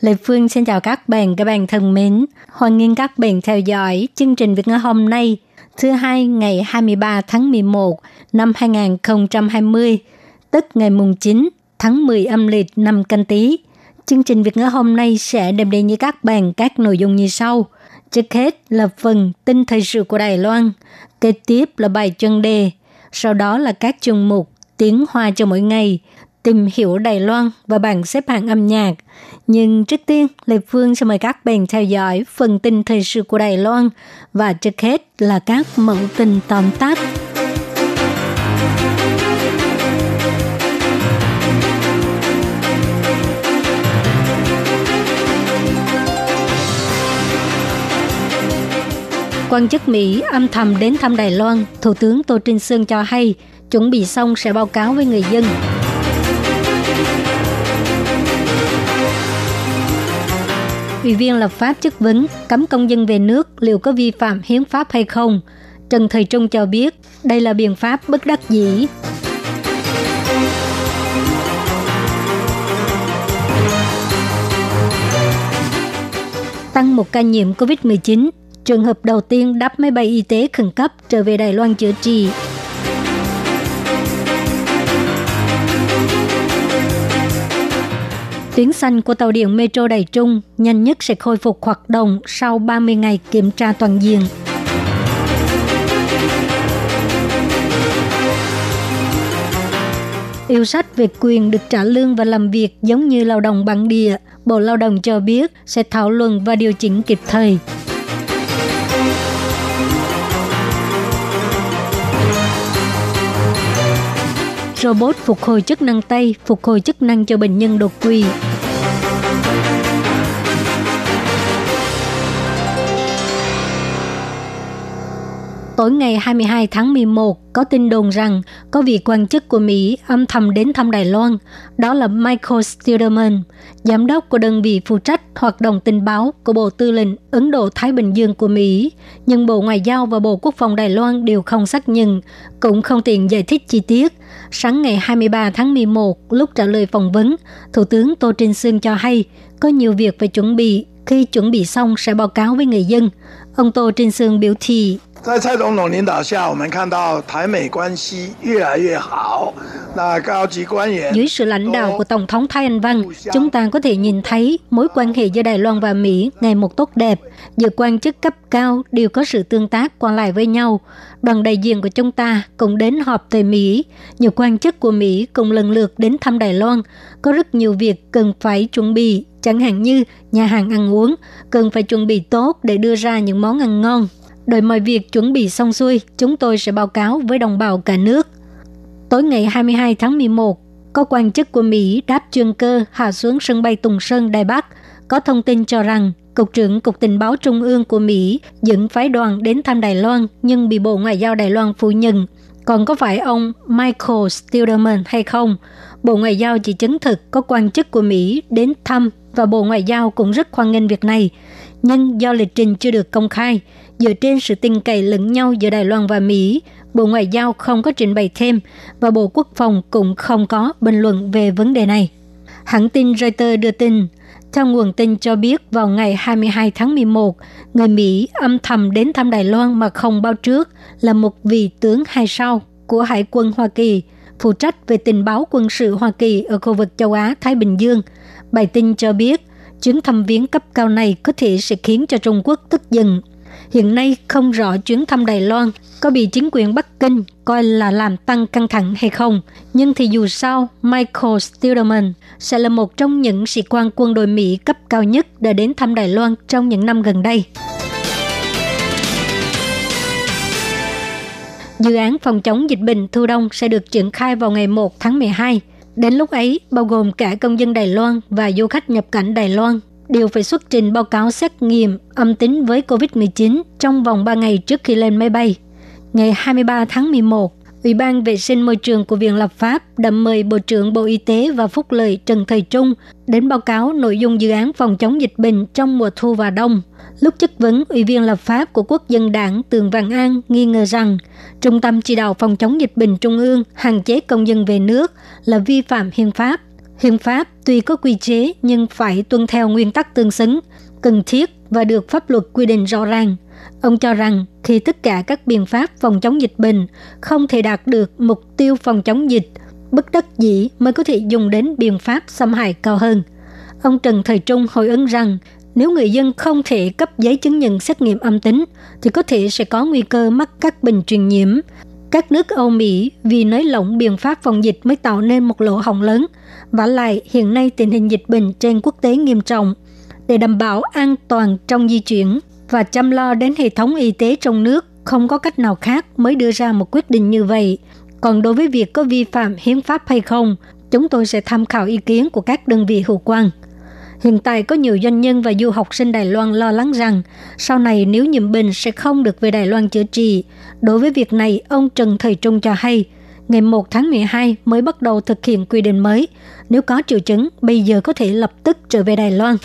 Lê Phương xin chào các bạn, các bạn thân mến. Hoan nghênh các bạn theo dõi chương trình Việt ngữ hôm nay, thứ hai ngày 23 tháng 11 năm 2020, tức ngày mùng 9 tháng 10 âm lịch năm canh tí. Chương trình Việt ngữ hôm nay sẽ đem đến với các bạn các nội dung như sau. Trước hết là phần tin thời sự của Đài Loan, kế tiếp là bài chân đề, sau đó là các chương mục tiếng hoa cho mỗi ngày, tìm hiểu Đài Loan và bảng xếp hạng âm nhạc. Nhưng trước tiên, Lê Phương sẽ mời các bạn theo dõi phần tin thời sự của Đài Loan và trước hết là các mẫu tin tóm tắt. Quan chức Mỹ âm thầm đến thăm Đài Loan, Thủ tướng Tô Trinh Sương cho hay chuẩn bị xong sẽ báo cáo với người dân. Ủy viên lập pháp chất vấn cấm công dân về nước liệu có vi phạm hiến pháp hay không. Trần Thời Trung cho biết đây là biện pháp bất đắc dĩ. Tăng một ca nhiễm COVID-19, trường hợp đầu tiên đắp máy bay y tế khẩn cấp trở về Đài Loan chữa trị. Tuyến xanh của tàu điện Metro Đài Trung nhanh nhất sẽ khôi phục hoạt động sau 30 ngày kiểm tra toàn diện. Yêu sách về quyền được trả lương và làm việc giống như lao động bản địa, Bộ Lao động cho biết sẽ thảo luận và điều chỉnh kịp thời. Robot phục hồi chức năng tay, phục hồi chức năng cho bệnh nhân đột quỵ. Tối ngày 22 tháng 11, có tin đồn rằng có vị quan chức của Mỹ âm thầm đến thăm Đài Loan. Đó là Michael Stilderman, giám đốc của đơn vị phụ trách hoạt động tình báo của Bộ Tư lệnh Ấn Độ-Thái Bình Dương của Mỹ. Nhưng Bộ Ngoại giao và Bộ Quốc phòng Đài Loan đều không xác nhận, cũng không tiện giải thích chi tiết. Sáng ngày 23 tháng 11, lúc trả lời phỏng vấn, Thủ tướng Tô Trinh Sương cho hay có nhiều việc phải chuẩn bị, khi chuẩn bị xong sẽ báo cáo với người dân. Ông Tô Trinh Sương biểu thị 在蔡总统领导下，我们看到台美关系越来越好。那高级官员 Dưới sự lãnh đạo của Tổng thống Thái Anh Văn, chúng ta có thể nhìn thấy mối quan hệ giữa Đài Loan và Mỹ ngày một tốt đẹp. Giữa quan chức cấp cao đều có sự tương tác qua lại với nhau. Đoàn đại diện của chúng ta cũng đến họp tại Mỹ. Nhiều quan chức của Mỹ cùng lần lượt đến thăm Đài Loan. Có rất nhiều việc cần phải chuẩn bị, chẳng hạn như nhà hàng ăn uống, cần phải chuẩn bị tốt để đưa ra những món ăn ngon. Đợi mọi việc chuẩn bị xong xuôi, chúng tôi sẽ báo cáo với đồng bào cả nước. Tối ngày 22 tháng 11, có quan chức của Mỹ đáp chuyên cơ hạ xuống sân bay Tùng Sơn, Đài Bắc. Có thông tin cho rằng Cục trưởng Cục Tình báo Trung ương của Mỹ dẫn phái đoàn đến thăm Đài Loan nhưng bị Bộ Ngoại giao Đài Loan phủ nhận. Còn có phải ông Michael Stilderman hay không? Bộ Ngoại giao chỉ chứng thực có quan chức của Mỹ đến thăm và Bộ Ngoại giao cũng rất hoan nghênh việc này. Nhưng do lịch trình chưa được công khai, dựa trên sự tin cậy lẫn nhau giữa Đài Loan và Mỹ, Bộ Ngoại giao không có trình bày thêm và Bộ Quốc phòng cũng không có bình luận về vấn đề này. Hãng tin Reuters đưa tin, theo nguồn tin cho biết vào ngày 22 tháng 11, người Mỹ âm thầm đến thăm Đài Loan mà không báo trước là một vị tướng hai sao của Hải quân Hoa Kỳ, phụ trách về tình báo quân sự Hoa Kỳ ở khu vực châu Á-Thái Bình Dương. Bài tin cho biết, chuyến thăm viếng cấp cao này có thể sẽ khiến cho Trung Quốc tức giận Hiện nay không rõ chuyến thăm Đài Loan có bị chính quyền Bắc Kinh coi là làm tăng căng thẳng hay không. Nhưng thì dù sao, Michael Stilderman sẽ là một trong những sĩ quan quân đội Mỹ cấp cao nhất đã đến thăm Đài Loan trong những năm gần đây. Dự án phòng chống dịch bệnh thu đông sẽ được triển khai vào ngày 1 tháng 12. Đến lúc ấy, bao gồm cả công dân Đài Loan và du khách nhập cảnh Đài Loan đều phải xuất trình báo cáo xét nghiệm âm tính với COVID-19 trong vòng 3 ngày trước khi lên máy bay. Ngày 23 tháng 11, Ủy ban Vệ sinh Môi trường của Viện Lập pháp đã mời Bộ trưởng Bộ Y tế và Phúc lợi Trần Thời Trung đến báo cáo nội dung dự án phòng chống dịch bệnh trong mùa thu và đông. Lúc chất vấn, Ủy viên lập pháp của Quốc dân đảng Tường Vàng An nghi ngờ rằng Trung tâm chỉ đạo phòng chống dịch bệnh Trung ương hạn chế công dân về nước là vi phạm hiến pháp. Hiến pháp tuy có quy chế nhưng phải tuân theo nguyên tắc tương xứng, cần thiết và được pháp luật quy định rõ ràng. Ông cho rằng khi tất cả các biện pháp phòng chống dịch bệnh không thể đạt được mục tiêu phòng chống dịch, bất đắc dĩ mới có thể dùng đến biện pháp xâm hại cao hơn. Ông Trần Thời Trung hồi ứng rằng nếu người dân không thể cấp giấy chứng nhận xét nghiệm âm tính thì có thể sẽ có nguy cơ mắc các bệnh truyền nhiễm. Các nước Âu Mỹ vì nới lỏng biện pháp phòng dịch mới tạo nên một lỗ hổng lớn. Và lại, hiện nay tình hình dịch bệnh trên quốc tế nghiêm trọng. Để đảm bảo an toàn trong di chuyển và chăm lo đến hệ thống y tế trong nước, không có cách nào khác mới đưa ra một quyết định như vậy. Còn đối với việc có vi phạm hiến pháp hay không, chúng tôi sẽ tham khảo ý kiến của các đơn vị hữu quan. Hiện tại có nhiều doanh nhân và du học sinh Đài Loan lo lắng rằng sau này nếu nhiễm bệnh sẽ không được về Đài Loan chữa trị. Đối với việc này, ông Trần Thời Trung cho hay, ngày 1 tháng 12 mới bắt đầu thực hiện quy định mới. Nếu có triệu chứng, bây giờ có thể lập tức trở về Đài Loan.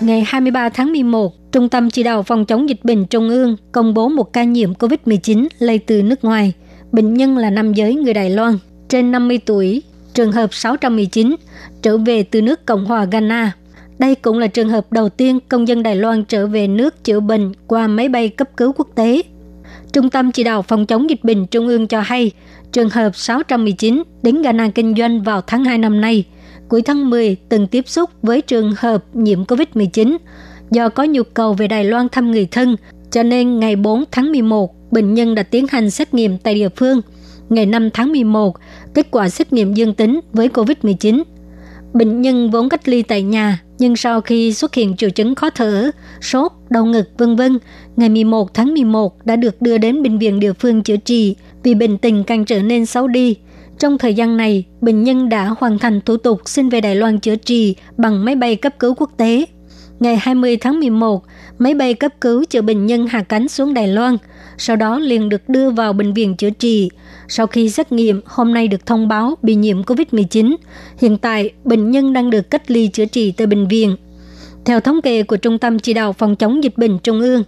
Ngày 23 tháng 11, Trung tâm Chỉ đạo Phòng chống dịch bệnh Trung ương công bố một ca nhiễm COVID-19 lây từ nước ngoài. Bệnh nhân là nam giới người Đài Loan, trên 50 tuổi, trường hợp 619, trở về từ nước Cộng hòa Ghana. Đây cũng là trường hợp đầu tiên công dân Đài Loan trở về nước chữa bệnh qua máy bay cấp cứu quốc tế. Trung tâm chỉ đạo phòng chống dịch bệnh Trung ương cho hay, trường hợp 619 đến Ghana kinh doanh vào tháng 2 năm nay, cuối tháng 10 từng tiếp xúc với trường hợp nhiễm COVID-19. Do có nhu cầu về Đài Loan thăm người thân, cho nên ngày 4 tháng 11, bệnh nhân đã tiến hành xét nghiệm tại địa phương. Ngày 5 tháng 11, kết quả xét nghiệm dương tính với COVID-19. Bệnh nhân vốn cách ly tại nhà, nhưng sau khi xuất hiện triệu chứng khó thở, sốt, đau ngực, vân vân, ngày 11 tháng 11 đã được đưa đến bệnh viện địa phương chữa trị vì bệnh tình càng trở nên xấu đi. Trong thời gian này, bệnh nhân đã hoàn thành thủ tục xin về Đài Loan chữa trị bằng máy bay cấp cứu quốc tế. Ngày 20 tháng 11, máy bay cấp cứu chở bệnh nhân hạ cánh xuống Đài Loan, sau đó liền được đưa vào bệnh viện chữa trị. Sau khi xét nghiệm, hôm nay được thông báo bị nhiễm COVID-19. Hiện tại, bệnh nhân đang được cách ly chữa trị tại bệnh viện. Theo thống kê của Trung tâm Chỉ đạo Phòng chống dịch bệnh Trung ương,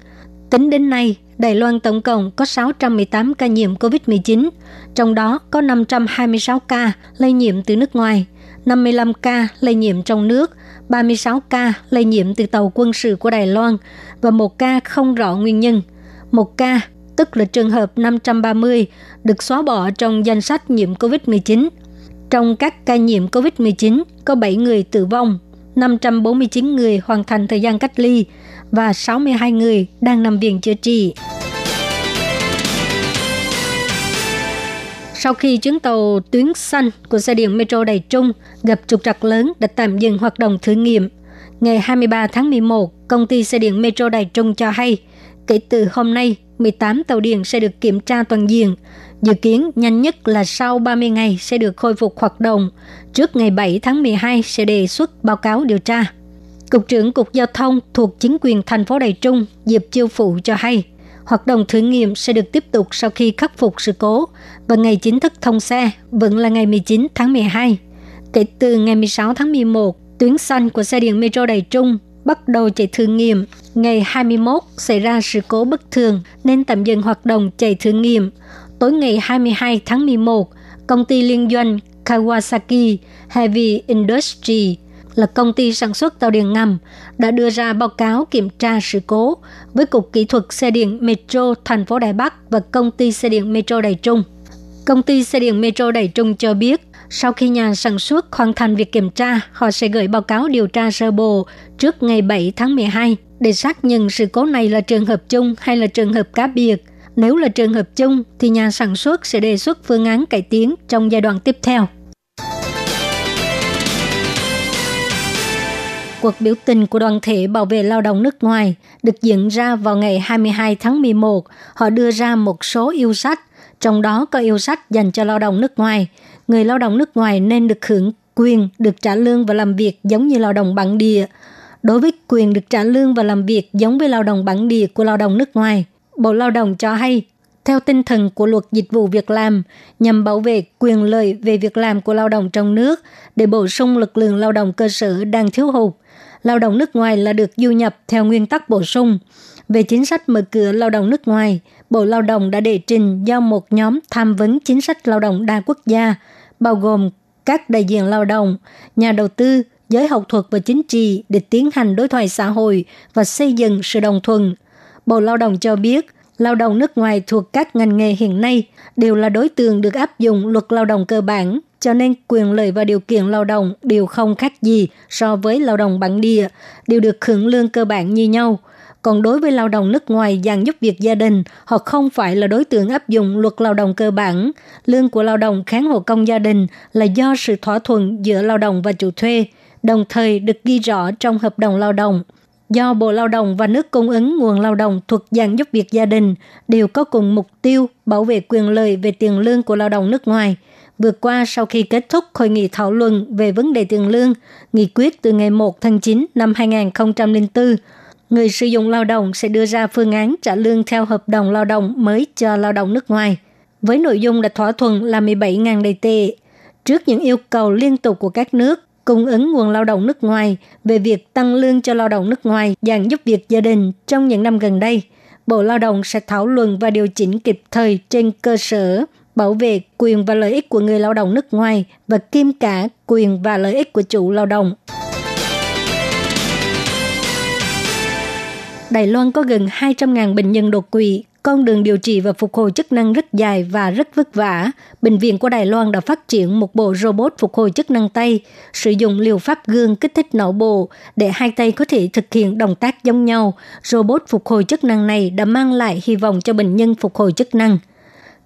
tính đến nay, Đài Loan tổng cộng có 618 ca nhiễm COVID-19, trong đó có 526 ca lây nhiễm từ nước ngoài, 55 ca lây nhiễm trong nước, 36 ca lây nhiễm từ tàu quân sự của Đài Loan và một ca không rõ nguyên nhân. Một ca, tức là trường hợp 530, được xóa bỏ trong danh sách nhiễm COVID-19. Trong các ca nhiễm COVID-19, có 7 người tử vong, 549 người hoàn thành thời gian cách ly và 62 người đang nằm viện chữa trị. Sau khi chuyến tàu tuyến xanh của xe điện Metro Đài Trung gặp trục trặc lớn đã tạm dừng hoạt động thử nghiệm, ngày 23 tháng 11, công ty xe điện Metro Đài Trung cho hay, kể từ hôm nay, 18 tàu điện sẽ được kiểm tra toàn diện. Dự kiến nhanh nhất là sau 30 ngày sẽ được khôi phục hoạt động. Trước ngày 7 tháng 12 sẽ đề xuất báo cáo điều tra. Cục trưởng Cục Giao thông thuộc chính quyền thành phố Đài Trung, Diệp Chiêu Phụ cho hay, hoạt động thử nghiệm sẽ được tiếp tục sau khi khắc phục sự cố và ngày chính thức thông xe vẫn là ngày 19 tháng 12. Kể từ ngày 16 tháng 11, tuyến xanh của xe điện Metro Đài Trung bắt đầu chạy thử nghiệm. Ngày 21 xảy ra sự cố bất thường nên tạm dừng hoạt động chạy thử nghiệm. Tối ngày 22 tháng 11, công ty liên doanh Kawasaki Heavy Industry là công ty sản xuất tàu điện ngầm, đã đưa ra báo cáo kiểm tra sự cố với Cục Kỹ thuật Xe điện Metro thành phố Đài Bắc và công ty xe điện Metro Đài Trung. Công ty xe điện Metro Đài Trung cho biết, sau khi nhà sản xuất hoàn thành việc kiểm tra, họ sẽ gửi báo cáo điều tra sơ bộ trước ngày 7 tháng 12 để xác nhận sự cố này là trường hợp chung hay là trường hợp cá biệt. Nếu là trường hợp chung, thì nhà sản xuất sẽ đề xuất phương án cải tiến trong giai đoạn tiếp theo. Cuộc biểu tình của đoàn thể bảo vệ lao động nước ngoài được diễn ra vào ngày 22 tháng 11. Họ đưa ra một số yêu sách, trong đó có yêu sách dành cho lao động nước ngoài. Người lao động nước ngoài nên được hưởng quyền được trả lương và làm việc giống như lao động bản địa. Đối với quyền được trả lương và làm việc giống với lao động bản địa của lao động nước ngoài, Bộ Lao động cho hay, theo tinh thần của luật dịch vụ việc làm, nhằm bảo vệ quyền lợi về việc làm của lao động trong nước để bổ sung lực lượng lao động cơ sở đang thiếu hụt. Lao động nước ngoài là được du nhập theo nguyên tắc bổ sung. Về chính sách mở cửa lao động nước ngoài, Bộ Lao động đã đề trình do một nhóm tham vấn chính sách lao động đa quốc gia, bao gồm các đại diện lao động, nhà đầu tư, giới học thuật và chính trị để tiến hành đối thoại xã hội và xây dựng sự đồng thuận. Bộ Lao động cho biết, lao động nước ngoài thuộc các ngành nghề hiện nay đều là đối tượng được áp dụng luật lao động cơ bản, cho nên quyền lợi và điều kiện lao động đều không khác gì so với lao động bản địa, đều được hưởng lương cơ bản như nhau – còn đối với lao động nước ngoài dàn giúp việc gia đình, họ không phải là đối tượng áp dụng luật lao động cơ bản. Lương của lao động kháng hộ công gia đình là do sự thỏa thuận giữa lao động và chủ thuê, đồng thời được ghi rõ trong hợp đồng lao động. Do Bộ Lao động và nước cung ứng nguồn lao động thuộc dàn giúp việc gia đình đều có cùng mục tiêu bảo vệ quyền lợi về tiền lương của lao động nước ngoài. Vừa qua, sau khi kết thúc hội nghị thảo luận về vấn đề tiền lương, nghị quyết từ ngày 1 tháng 9 năm 2004 người sử dụng lao động sẽ đưa ra phương án trả lương theo hợp đồng lao động mới cho lao động nước ngoài, với nội dung đã thỏa thuận là 17.000 đầy tệ. Trước những yêu cầu liên tục của các nước cung ứng nguồn lao động nước ngoài về việc tăng lương cho lao động nước ngoài dạng giúp việc gia đình trong những năm gần đây, Bộ Lao động sẽ thảo luận và điều chỉnh kịp thời trên cơ sở bảo vệ quyền và lợi ích của người lao động nước ngoài và kiêm cả quyền và lợi ích của chủ lao động. Đài Loan có gần 200.000 bệnh nhân đột quỵ, con đường điều trị và phục hồi chức năng rất dài và rất vất vả. Bệnh viện của Đài Loan đã phát triển một bộ robot phục hồi chức năng tay, sử dụng liều pháp gương kích thích não bộ để hai tay có thể thực hiện động tác giống nhau. Robot phục hồi chức năng này đã mang lại hy vọng cho bệnh nhân phục hồi chức năng.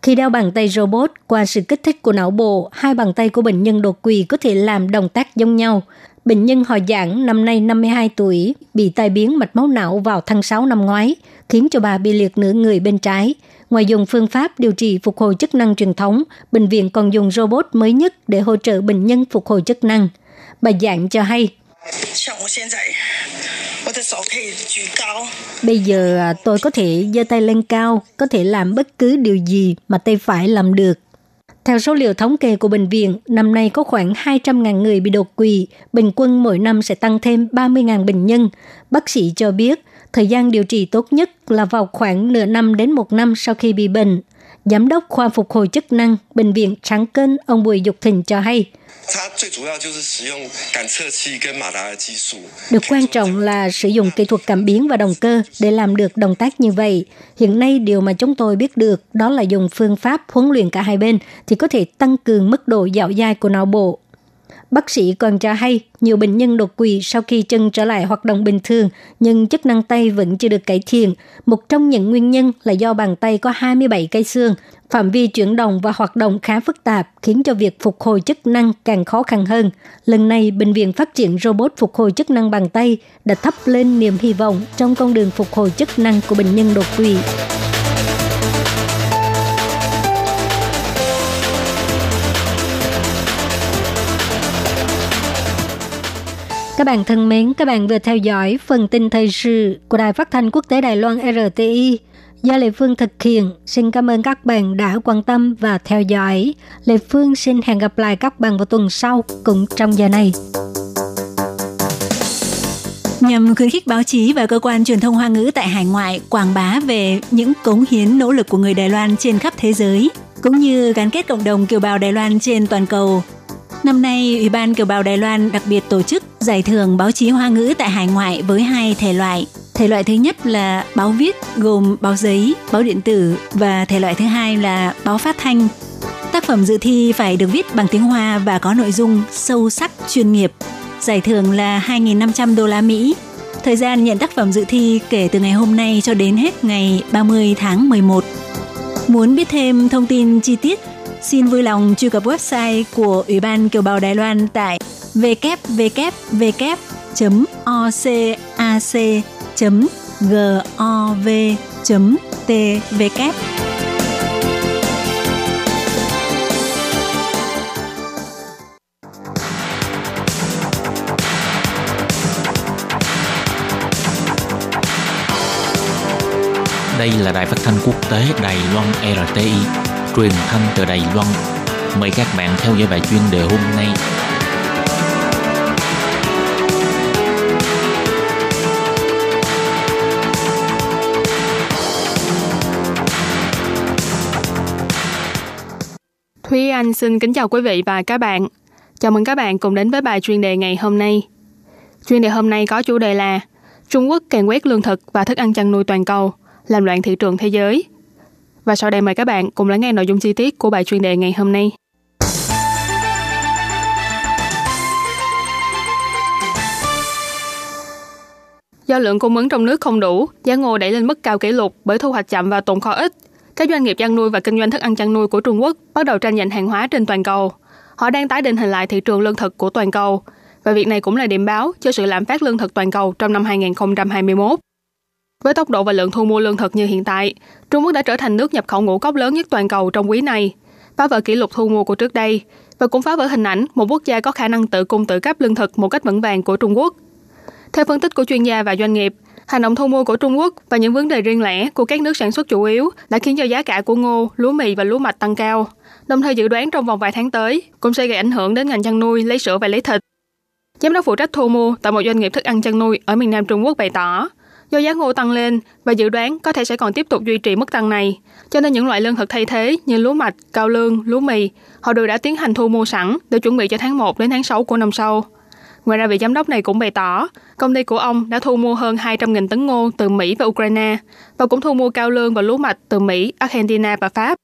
Khi đeo bàn tay robot, qua sự kích thích của não bộ, hai bàn tay của bệnh nhân đột quỵ có thể làm động tác giống nhau. Bệnh nhân họ giảng năm nay 52 tuổi, bị tai biến mạch máu não vào tháng 6 năm ngoái, khiến cho bà bị liệt nửa người bên trái. Ngoài dùng phương pháp điều trị phục hồi chức năng truyền thống, bệnh viện còn dùng robot mới nhất để hỗ trợ bệnh nhân phục hồi chức năng. Bà giảng cho hay, Bây giờ à, tôi có thể giơ tay lên cao, có thể làm bất cứ điều gì mà tay phải làm được. Theo số liệu thống kê của bệnh viện, năm nay có khoảng 200.000 người bị đột quỵ, bình quân mỗi năm sẽ tăng thêm 30.000 bệnh nhân. Bác sĩ cho biết, thời gian điều trị tốt nhất là vào khoảng nửa năm đến một năm sau khi bị bệnh. Giám đốc khoa phục hồi chức năng Bệnh viện Tráng Kênh, ông Bùi Dục Thịnh cho hay, được quan trọng là sử dụng kỹ thuật cảm biến và động cơ để làm được động tác như vậy. Hiện nay điều mà chúng tôi biết được đó là dùng phương pháp huấn luyện cả hai bên thì có thể tăng cường mức độ dạo dai của não bộ. Bác sĩ còn cho hay nhiều bệnh nhân đột quỵ sau khi chân trở lại hoạt động bình thường nhưng chức năng tay vẫn chưa được cải thiện. Một trong những nguyên nhân là do bàn tay có 27 cây xương, phạm vi chuyển động và hoạt động khá phức tạp khiến cho việc phục hồi chức năng càng khó khăn hơn. Lần này, bệnh viện phát triển robot phục hồi chức năng bàn tay đã thắp lên niềm hy vọng trong con đường phục hồi chức năng của bệnh nhân đột quỵ. Các bạn thân mến, các bạn vừa theo dõi phần tin thời sự của Đài Phát thanh Quốc tế Đài Loan RTI do Lê Phương thực hiện. Xin cảm ơn các bạn đã quan tâm và theo dõi. Lê Phương xin hẹn gặp lại các bạn vào tuần sau cũng trong giờ này. Nhằm khuyến khích báo chí và cơ quan truyền thông Hoa ngữ tại hải ngoại quảng bá về những cống hiến nỗ lực của người Đài Loan trên khắp thế giới, cũng như gắn kết cộng đồng kiều bào Đài Loan trên toàn cầu, Năm nay, Ủy ban Kiều bào Đài Loan đặc biệt tổ chức giải thưởng báo chí hoa ngữ tại hải ngoại với hai thể loại. Thể loại thứ nhất là báo viết gồm báo giấy, báo điện tử và thể loại thứ hai là báo phát thanh. Tác phẩm dự thi phải được viết bằng tiếng Hoa và có nội dung sâu sắc, chuyên nghiệp. Giải thưởng là 2.500 đô la Mỹ. Thời gian nhận tác phẩm dự thi kể từ ngày hôm nay cho đến hết ngày 30 tháng 11. Muốn biết thêm thông tin chi tiết Xin vui lòng truy cập website của Ủy ban Kiều bào Đài Loan tại www.ocac.gov.tw Đây là đài phát thanh quốc tế Đài Loan RTI truyền thanh từ Đài Loan. Mời các bạn theo dõi bài chuyên đề hôm nay. Thúy Anh xin kính chào quý vị và các bạn. Chào mừng các bạn cùng đến với bài chuyên đề ngày hôm nay. Chuyên đề hôm nay có chủ đề là Trung Quốc càng quét lương thực và thức ăn chăn nuôi toàn cầu, làm loạn thị trường thế giới. Và sau đây mời các bạn cùng lắng nghe nội dung chi tiết của bài chuyên đề ngày hôm nay. Do lượng cung ứng trong nước không đủ, giá ngô đẩy lên mức cao kỷ lục bởi thu hoạch chậm và tồn kho ít. Các doanh nghiệp chăn nuôi và kinh doanh thức ăn chăn nuôi của Trung Quốc bắt đầu tranh giành hàng hóa trên toàn cầu. Họ đang tái định hình lại thị trường lương thực của toàn cầu, và việc này cũng là điểm báo cho sự lạm phát lương thực toàn cầu trong năm 2021. Với tốc độ và lượng thu mua lương thực như hiện tại, Trung Quốc đã trở thành nước nhập khẩu ngũ cốc lớn nhất toàn cầu trong quý này, phá vỡ kỷ lục thu mua của trước đây và cũng phá vỡ hình ảnh một quốc gia có khả năng tự cung tự cấp lương thực một cách vững vàng của Trung Quốc. Theo phân tích của chuyên gia và doanh nghiệp, hành động thu mua của Trung Quốc và những vấn đề riêng lẻ của các nước sản xuất chủ yếu đã khiến cho giá cả của ngô, lúa mì và lúa mạch tăng cao. Đồng thời dự đoán trong vòng vài tháng tới cũng sẽ gây ảnh hưởng đến ngành chăn nuôi, lấy sữa và lấy thịt. Giám đốc phụ trách thu mua tại một doanh nghiệp thức ăn chăn nuôi ở miền Nam Trung Quốc bày tỏ, do giá ngô tăng lên và dự đoán có thể sẽ còn tiếp tục duy trì mức tăng này, cho nên những loại lương thực thay thế như lúa mạch, cao lương, lúa mì, họ đều đã tiến hành thu mua sẵn để chuẩn bị cho tháng 1 đến tháng 6 của năm sau. Ngoài ra, vị giám đốc này cũng bày tỏ, công ty của ông đã thu mua hơn 200.000 tấn ngô từ Mỹ và Ukraine và cũng thu mua cao lương và lúa mạch từ Mỹ, Argentina và Pháp.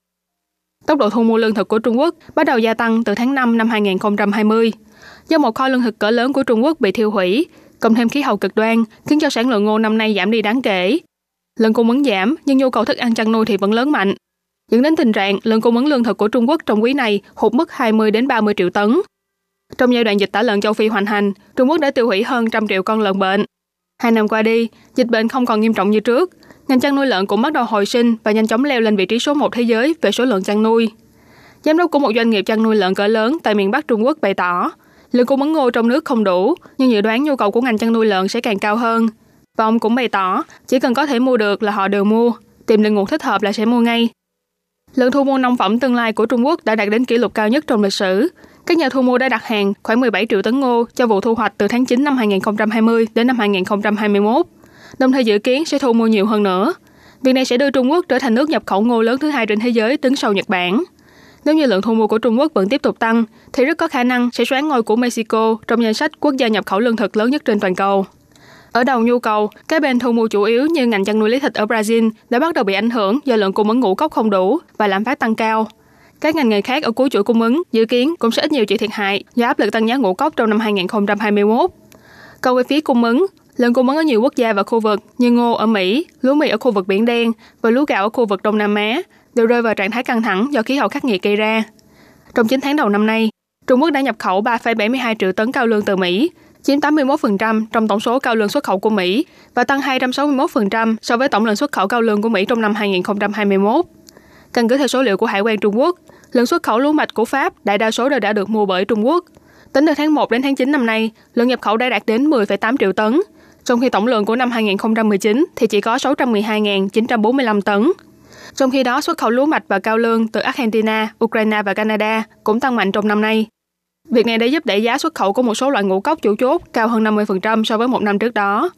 Tốc độ thu mua lương thực của Trung Quốc bắt đầu gia tăng từ tháng 5 năm 2020 do một kho lương thực cỡ lớn của Trung Quốc bị thiêu hủy, cộng thêm khí hậu cực đoan khiến cho sản lượng ngô năm nay giảm đi đáng kể. Lượng cung ứng giảm nhưng nhu cầu thức ăn chăn nuôi thì vẫn lớn mạnh, dẫn đến tình trạng lượng cung ứng lương thực của Trung Quốc trong quý này hụt mức 20 đến 30 triệu tấn. Trong giai đoạn dịch tả lợn châu Phi hoành hành, Trung Quốc đã tiêu hủy hơn trăm triệu con lợn bệnh. Hai năm qua đi, dịch bệnh không còn nghiêm trọng như trước. Ngành chăn nuôi lợn cũng bắt đầu hồi sinh và nhanh chóng leo lên vị trí số 1 thế giới về số lượng chăn nuôi. Giám đốc của một doanh nghiệp chăn nuôi lợn cỡ lớn tại miền Bắc Trung Quốc bày tỏ, lượng cung ứng ngô trong nước không đủ, nhưng dự đoán nhu cầu của ngành chăn nuôi lợn sẽ càng cao hơn. Và ông cũng bày tỏ, chỉ cần có thể mua được là họ đều mua, tìm được nguồn thích hợp là sẽ mua ngay. Lượng thu mua nông phẩm tương lai của Trung Quốc đã đạt đến kỷ lục cao nhất trong lịch sử. Các nhà thu mua đã đặt hàng khoảng 17 triệu tấn ngô cho vụ thu hoạch từ tháng 9 năm 2020 đến năm 2021, đồng thời dự kiến sẽ thu mua nhiều hơn nữa. Việc này sẽ đưa Trung Quốc trở thành nước nhập khẩu ngô lớn thứ hai trên thế giới đứng sau Nhật Bản. Nếu như lượng thu mua của Trung Quốc vẫn tiếp tục tăng, thì rất có khả năng sẽ xoán ngôi của Mexico trong danh sách quốc gia nhập khẩu lương thực lớn nhất trên toàn cầu. Ở đầu nhu cầu, các bên thu mua chủ yếu như ngành chăn nuôi lấy thịt ở Brazil đã bắt đầu bị ảnh hưởng do lượng cung ứng ngũ cốc không đủ và lạm phát tăng cao. Các ngành nghề khác ở cuối chuỗi cung ứng dự kiến cũng sẽ ít nhiều chịu thiệt hại do áp lực tăng giá ngũ cốc trong năm 2021. Còn về phía cung ứng, lượng cung ứng ở nhiều quốc gia và khu vực như ngô ở Mỹ, lúa mì ở khu vực Biển Đen và lúa gạo ở khu vực Đông Nam Á đều rơi vào trạng thái căng thẳng do khí hậu khắc nghiệt gây ra. Trong 9 tháng đầu năm nay, Trung Quốc đã nhập khẩu 3,72 triệu tấn cao lương từ Mỹ, chiếm 81% trong tổng số cao lương xuất khẩu của Mỹ và tăng 261% so với tổng lượng xuất khẩu cao lương của Mỹ trong năm 2021. Căn cứ theo số liệu của Hải quan Trung Quốc, lượng xuất khẩu lúa mạch của Pháp đại đa số đều đã được mua bởi Trung Quốc. Tính từ tháng 1 đến tháng 9 năm nay, lượng nhập khẩu đã đạt đến 10,8 triệu tấn, trong khi tổng lượng của năm 2019 thì chỉ có 612.945 tấn. Trong khi đó, xuất khẩu lúa mạch và cao lương từ Argentina, Ukraine và Canada cũng tăng mạnh trong năm nay. Việc này đã giúp đẩy giá xuất khẩu của một số loại ngũ cốc chủ chốt cao hơn 50% so với một năm trước đó.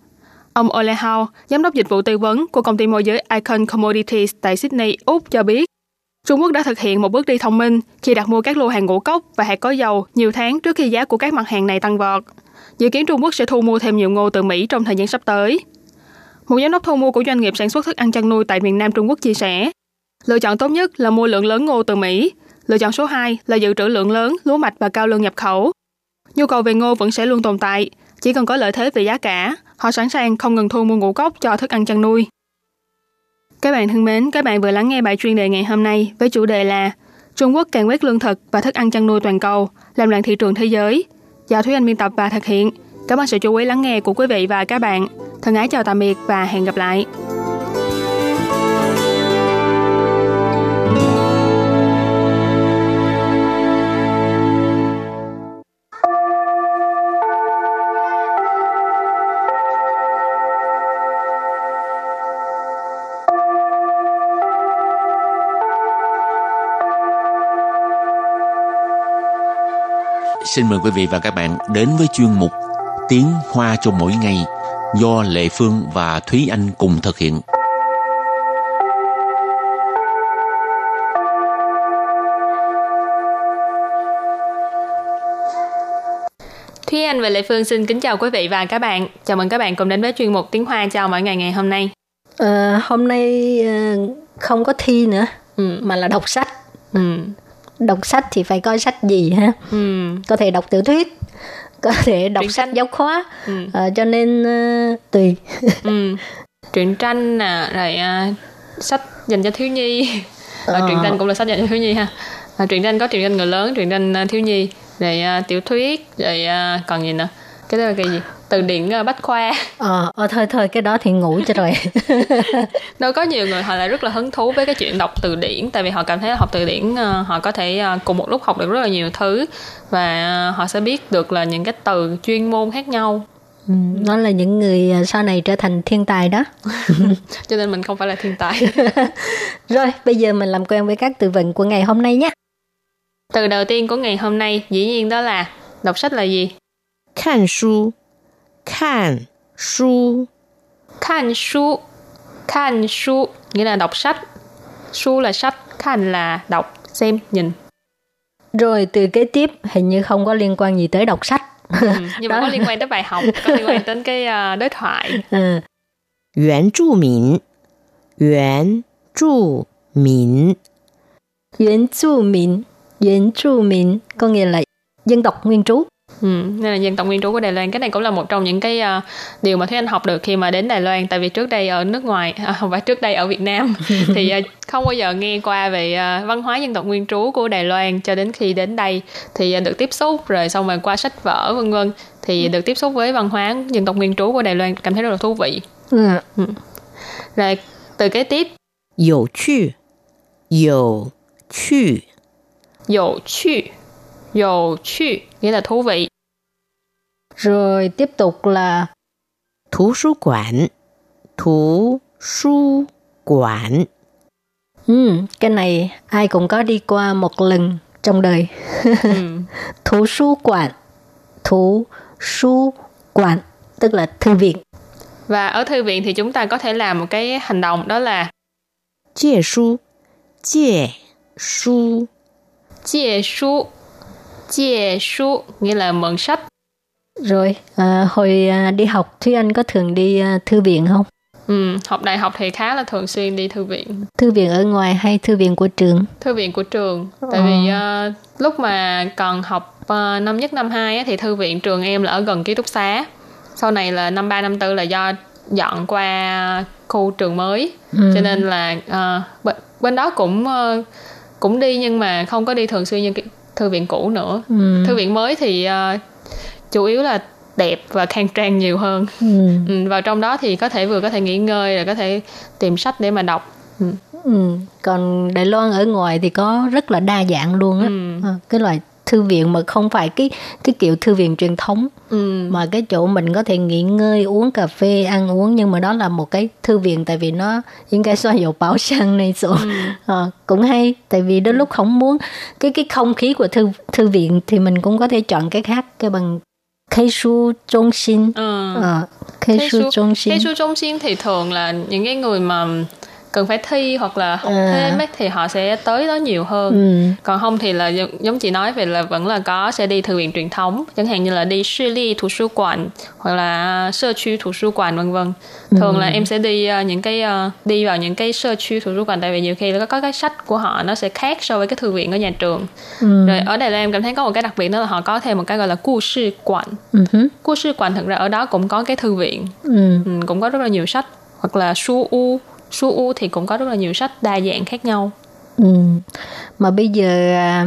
Ông Ole Hau, giám đốc dịch vụ tư vấn của công ty môi giới Icon Commodities tại Sydney, Úc cho biết, Trung Quốc đã thực hiện một bước đi thông minh khi đặt mua các lô hàng ngũ cốc và hạt có dầu nhiều tháng trước khi giá của các mặt hàng này tăng vọt. Dự kiến Trung Quốc sẽ thu mua thêm nhiều ngô từ Mỹ trong thời gian sắp tới. Một giám đốc thu mua của doanh nghiệp sản xuất thức ăn chăn nuôi tại miền Nam Trung Quốc chia sẻ, lựa chọn tốt nhất là mua lượng lớn ngô từ Mỹ, lựa chọn số 2 là dự trữ lượng lớn lúa mạch và cao lương nhập khẩu. Nhu cầu về ngô vẫn sẽ luôn tồn tại, chỉ cần có lợi thế về giá cả, họ sẵn sàng không ngừng thu mua ngũ cốc cho thức ăn chăn nuôi. Các bạn thân mến, các bạn vừa lắng nghe bài chuyên đề ngày hôm nay với chủ đề là Trung Quốc càng quét lương thực và thức ăn chăn nuôi toàn cầu, làm loạn thị trường thế giới. Do Thúy Anh biên tập và thực hiện. Cảm ơn sự chú ý lắng nghe của quý vị và các bạn. Thân ái chào tạm biệt và hẹn gặp lại. xin mời quý vị và các bạn đến với chuyên mục Tiếng Hoa cho mỗi ngày do Lệ Phương và Thúy Anh cùng thực hiện. Thúy Anh và Lệ Phương xin kính chào quý vị và các bạn. Chào mừng các bạn cùng đến với chuyên mục Tiếng Hoa chào mỗi ngày ngày hôm nay. Ờ, hôm nay ờ, không có thi nữa, Ừ. mà là đọc sách. Ừ. Đọc sách thì phải coi sách gì ha? Ừ. Có thể đọc tiểu thuyết, có thể đọc Truyện sách tranh. giáo khoa. Ừ. Ờ, cho nên ờ, tùy. ừ. Truyện tranh nè, rồi à, sách dành cho thiếu nhi. Ờ. truyện tranh cũng là sách dành cho thiếu nhi ha. À, truyện tranh có truyện tranh người lớn, truyện tranh à, thiếu nhi, rồi à, tiểu thuyết, rồi à, còn gì nữa? Cái đó là cái gì? Từ điển à, bách khoa. Ờ, ờ, thôi thôi cái đó thì ngủ cho rồi. đâu có nhiều người họ lại rất là hứng thú với cái chuyện đọc từ điển tại vì họ cảm thấy là học từ điển ờ, họ có thể ờ, cùng một lúc học được rất là nhiều thứ và ờ, họ sẽ biết được là những cái từ chuyên môn khác nhau Ừ, nó là những người ờ, sau này trở thành thiên tài đó. cho nên mình không phải là thiên tài Rồi, bây giờ mình làm quen với các từ vựng của ngày hôm nay nhé. từ đầu tiên của ngày hôm nay dĩ nhiên đó là đọc sách là gì 看书，看书， khan su khan su nghĩa là đọc sách su là sách khan là đọc xem nhìn Rồi từ kế tiếp hình như không có liên quan gì tới đọc sách. ừ, nhưng mà Đó. có liên quan tới bài học có liên quan đến cái ờ, đối thoại Ừ. 原住民，原住民， Yuan Chu Min, Yuan Chu Min có nghĩa là dân tộc nguyên trú. Ừ, nên là dân tộc nguyên trú của Đài Loan cái này cũng là một trong những cái uh, điều mà Thúy Anh học được khi mà đến Đài Loan tại vì trước đây ở nước ngoài à, không phải trước đây ở Việt Nam thì uh, không bao giờ nghe qua về uh, văn hóa dân tộc nguyên trú của Đài Loan cho đến khi đến đây thì uh, được tiếp xúc rồi xong rồi qua sách vở vân vân thì ừ. được tiếp xúc với văn hóa dân tộc nguyên trú của Đài Loan cảm thấy rất là thú vị. Ừ. ừ. Rồi từ kế tiếp. Dầu chư. Dầu chư. Dầu chư. Dầu chu nghĩa là thú vị. Rồi tiếp tục là thú sư quản. Thú sư quản. Ừ, cái này ai cũng có đi qua một lần trong đời. ừ. Thú sư quản. Thú sư quản tức là thư viện. Và ở thư viện thì chúng ta có thể làm một cái hành động đó là Chia su Chia su Chia su chia su nghĩa là mượn sách Rồi à, hồi à, đi học Thúy Anh có thường đi à, thư viện không? ừ, học đại học thì khá là thường xuyên đi thư viện Thư viện ở ngoài hay thư viện của trường? thư viện của trường tại vì ờ, lúc mà còn học ờ, năm nhất năm hai á, thì thư viện trường em là ở gần ký túc xá sau này là năm ba năm tư là do dọn qua khu trường mới Ừ. cho nên là ờ, bên, đó cũng ờ, cũng đi nhưng mà không có đi thường xuyên như thư viện cũ nữa Ừ. thư viện mới thì ờ, chủ yếu là đẹp và khang trang nhiều hơn Ừ. ừ, vào trong đó thì có thể vừa có thể nghỉ ngơi rồi có thể tìm sách để mà đọc ừ. Ừ. Còn Đài Loan ở ngoài thì có rất là đa dạng luôn á. Ừ. À, cái loại thư viện mà không phải cái cái kiểu thư viện truyền thống Ừ. mà cái chỗ mình có thể nghỉ ngơi uống cà phê ăn uống nhưng mà đó là một cái thư viện tại vì nó应该算有保障này chỗ Ờ, cũng hay tại vì đôi lúc không muốn cái cái không khí của thư thư viện thì mình cũng có thể chọn cái khác cái bằng khai su trung心Ừ. ờ, khai su trung心Cái su trung心thì thường là những cái người mà cần phải thi hoặc là học à. thêm ấy, thì họ sẽ tới đó nhiều hơn ừ. còn không thì là giống chị nói về là vẫn là có sẽ đi thư viện truyền thống chẳng hạn như là đi sư ly thủ sư quản hoặc là sơ khu thủ sư quản vân vân thường ừ. là em sẽ đi uh, những cái uh, đi vào những cái sơ khu thủ sư quản tại vì nhiều khi là có, có cái sách của họ nó sẽ khác so với cái thư viện ở nhà trường ừ. rồi ở đây là em cảm thấy có một cái đặc biệt đó là họ có thêm một cái gọi là cu sư quản ừ. cu sư quản thật ra ở đó cũng có cái thư viện ừ. Ừ, cũng có rất là nhiều sách hoặc là su u su u thì cũng có rất là nhiều sách đa dạng khác nhau Ừ. Mà bây giờ à,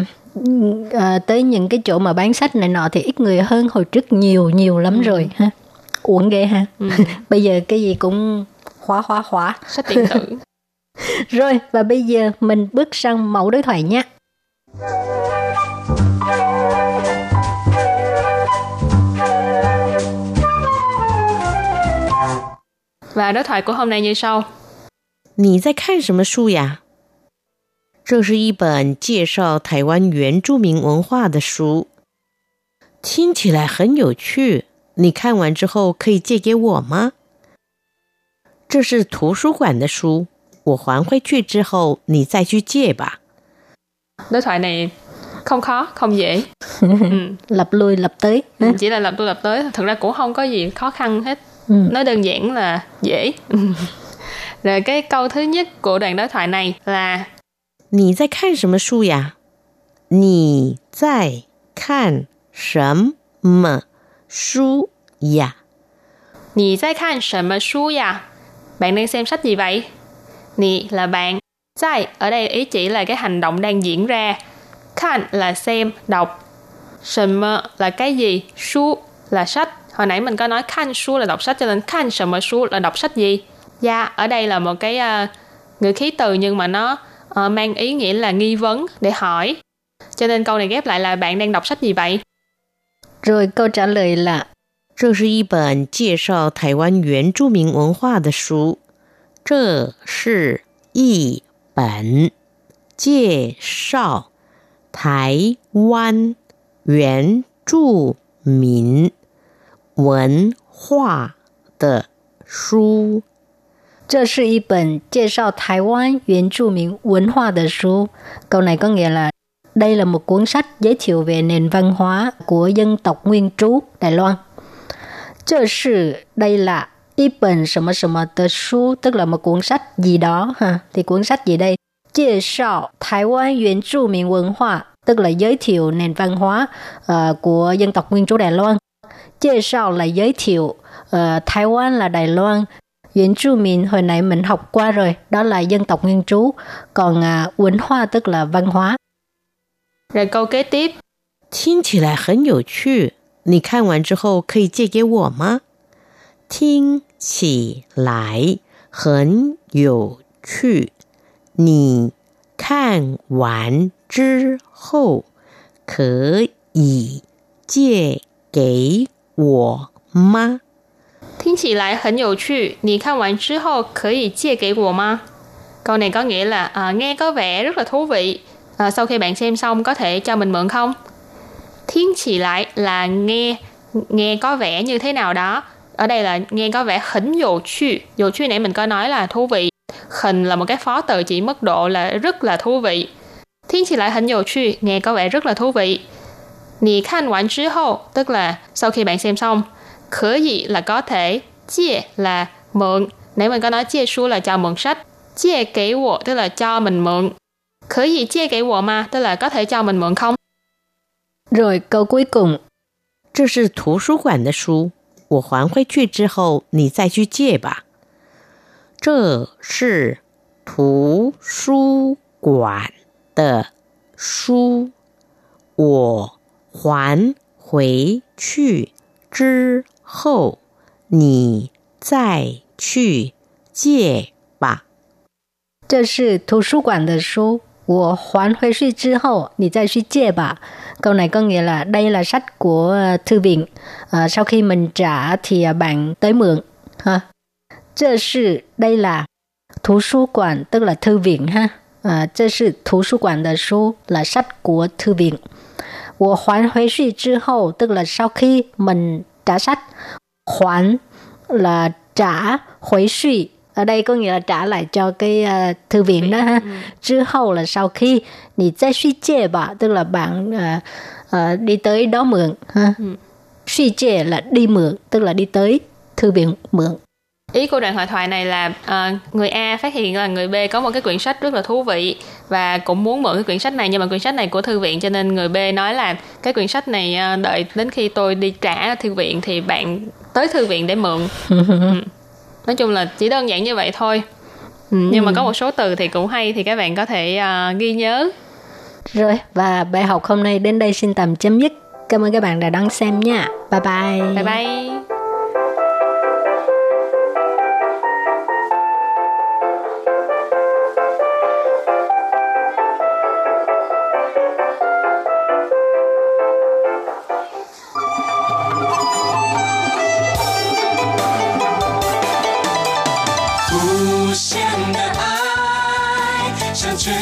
à, tới những cái chỗ mà bán sách này nọ thì ít người hơn hồi trước nhiều nhiều lắm rồi ha. Uổng ghê ha. bây giờ cái gì cũng hóa hóa hóa. sách điện tử Rồi và bây giờ mình bước sang mẫu đối thoại nhé. và đối thoại của hôm nay như sau 你在看什么书呀？这是一本介绍台湾原住民文化的书。听起来很有趣，你看完之后可以借给我吗？这是图书馆的书，我还回去之后你再去借吧。Đối thoại này không khó, không dễ. ừ. Lặp lui lặp tới. Chỉ là lập tu lập tới, thực ra cũng không có gì khó khăn hết. Ừ. Nó đơn giản là dễ. Rồi cái câu thứ nhất của đoạn đối thoại này là 你在看什么书呀？你在看什么书呀？ Nì在看什么书呀? Bạn đang xem sách gì vậy? Nì là bạn. Zai ở đây ý chỉ là cái hành động đang diễn ra. Khan là xem, đọc. Sầm là cái gì? Su là sách. Hồi nãy mình có nói khan su là đọc sách cho nên khan sầm su là đọc sách gì? Dạ, ở đây là một cái uh, ngữ khí từ nhưng mà nó uh, mang ý nghĩa là nghi vấn để hỏi. Cho nên câu này ghép lại là bạn đang đọc sách gì vậy? Rồi câu trả lời là 这是一本介绍台湾原住民文化的书。这是一本介绍台湾原住民文化的书。 这是一本介绍台湾原住民文化的书. Câu này có nghĩa là đây là một cuốn sách giới thiệu về nền văn hóa của dân tộc nguyên trú Đài Loan. 这是 đây là 一本什么什么的书, tức là một cuốn sách gì đó ha. Thì cuốn sách gì đây? 介绍台湾原住民文化 tức là giới thiệu nền văn hóa ờ, của dân tộc nguyên trú Đài Loan. 介绍 là giới thiệu, ờ, Thái Quan là Đài Loan, Yuan Chu Min hồi nãy mình học qua rồi, đó là dân tộc nguyên trú. Còn à,文化 tức là văn hóa. Rồi câu kế tiếp 听起来很有趣，你看完之后可以借给我吗？听起来很有趣，你看完之后可以借给我吗？ Thiên chỉ lại 很有趣, Nì khăn hoàn之后可以借给我吗? Câu này có nghĩa là à, nghe có vẻ rất là thú vị. À, sau khi bạn xem xong có thể cho mình mượn không? Thiên chỉ lại là nghe nghe có vẻ như thế nào đó. Ở đây là nghe có vẻ hình dụ趣. Dụ趣nãy mình có nói là thú vị. Hình là một cái phó từ chỉ mức độ là rất là thú vị. Thiên chỉ lại hình dụ趣, nghe có vẻ rất là thú vị. Nì khăn hoàn之后, tức là sau khi bạn xem xong, khở gì là có thể, chia là mượn. Nãy mình có nói chia su là cho mượn sách. Chia kỹ wo tức là cho mình mượn. Khở gì chia kỹ wo mà, tức là có thể cho mình mượn không? Rồi câu cuối cùng, 这是图书馆的书，我还回去之后你再去借吧。这是图书馆的书，我还回去之 后你再去借吧。这是图书馆的书，我还回去之后你再去借吧. Câu này có nghĩa là đây là sách của ờ, thư viện. Ờ, sau khi mình trả thì ờ, bạn tới mượn. Ha. 这是 đây là 图书馆 tức là thư viện ha. À, 这是图书馆的书 là sách của thư viện. 我还回去之后 tức là sau khi mình trả sách. Khoản là trả hồi suy. Ở đây có nghĩa là trả lại cho cái uh, thư viện đó chứ hậu là sau khi thì sẽ suy chê bà tức là bạn uh, uh, đi tới đó mượn ha. Ừ. Suy chê là đi mượn tức là đi tới thư viện mượn. Ý của đoạn hội thoại này là à, người A phát hiện là người B có một cái quyển sách rất là thú vị và cũng muốn mượn cái quyển sách này nhưng mà quyển sách này của thư viện cho nên người B nói là cái quyển sách này à, đợi đến khi tôi đi trả thư viện thì bạn tới thư viện để mượn. ừ. Nói chung là chỉ đơn giản như vậy thôi. Ừ, nhưng mà có một số từ thì cũng hay thì các bạn có thể à, ghi nhớ. Rồi, và bài học hôm nay đến đây xin tạm chấm dứt. Cảm ơn các bạn đã đón xem nha. Bye bye. Bye bye.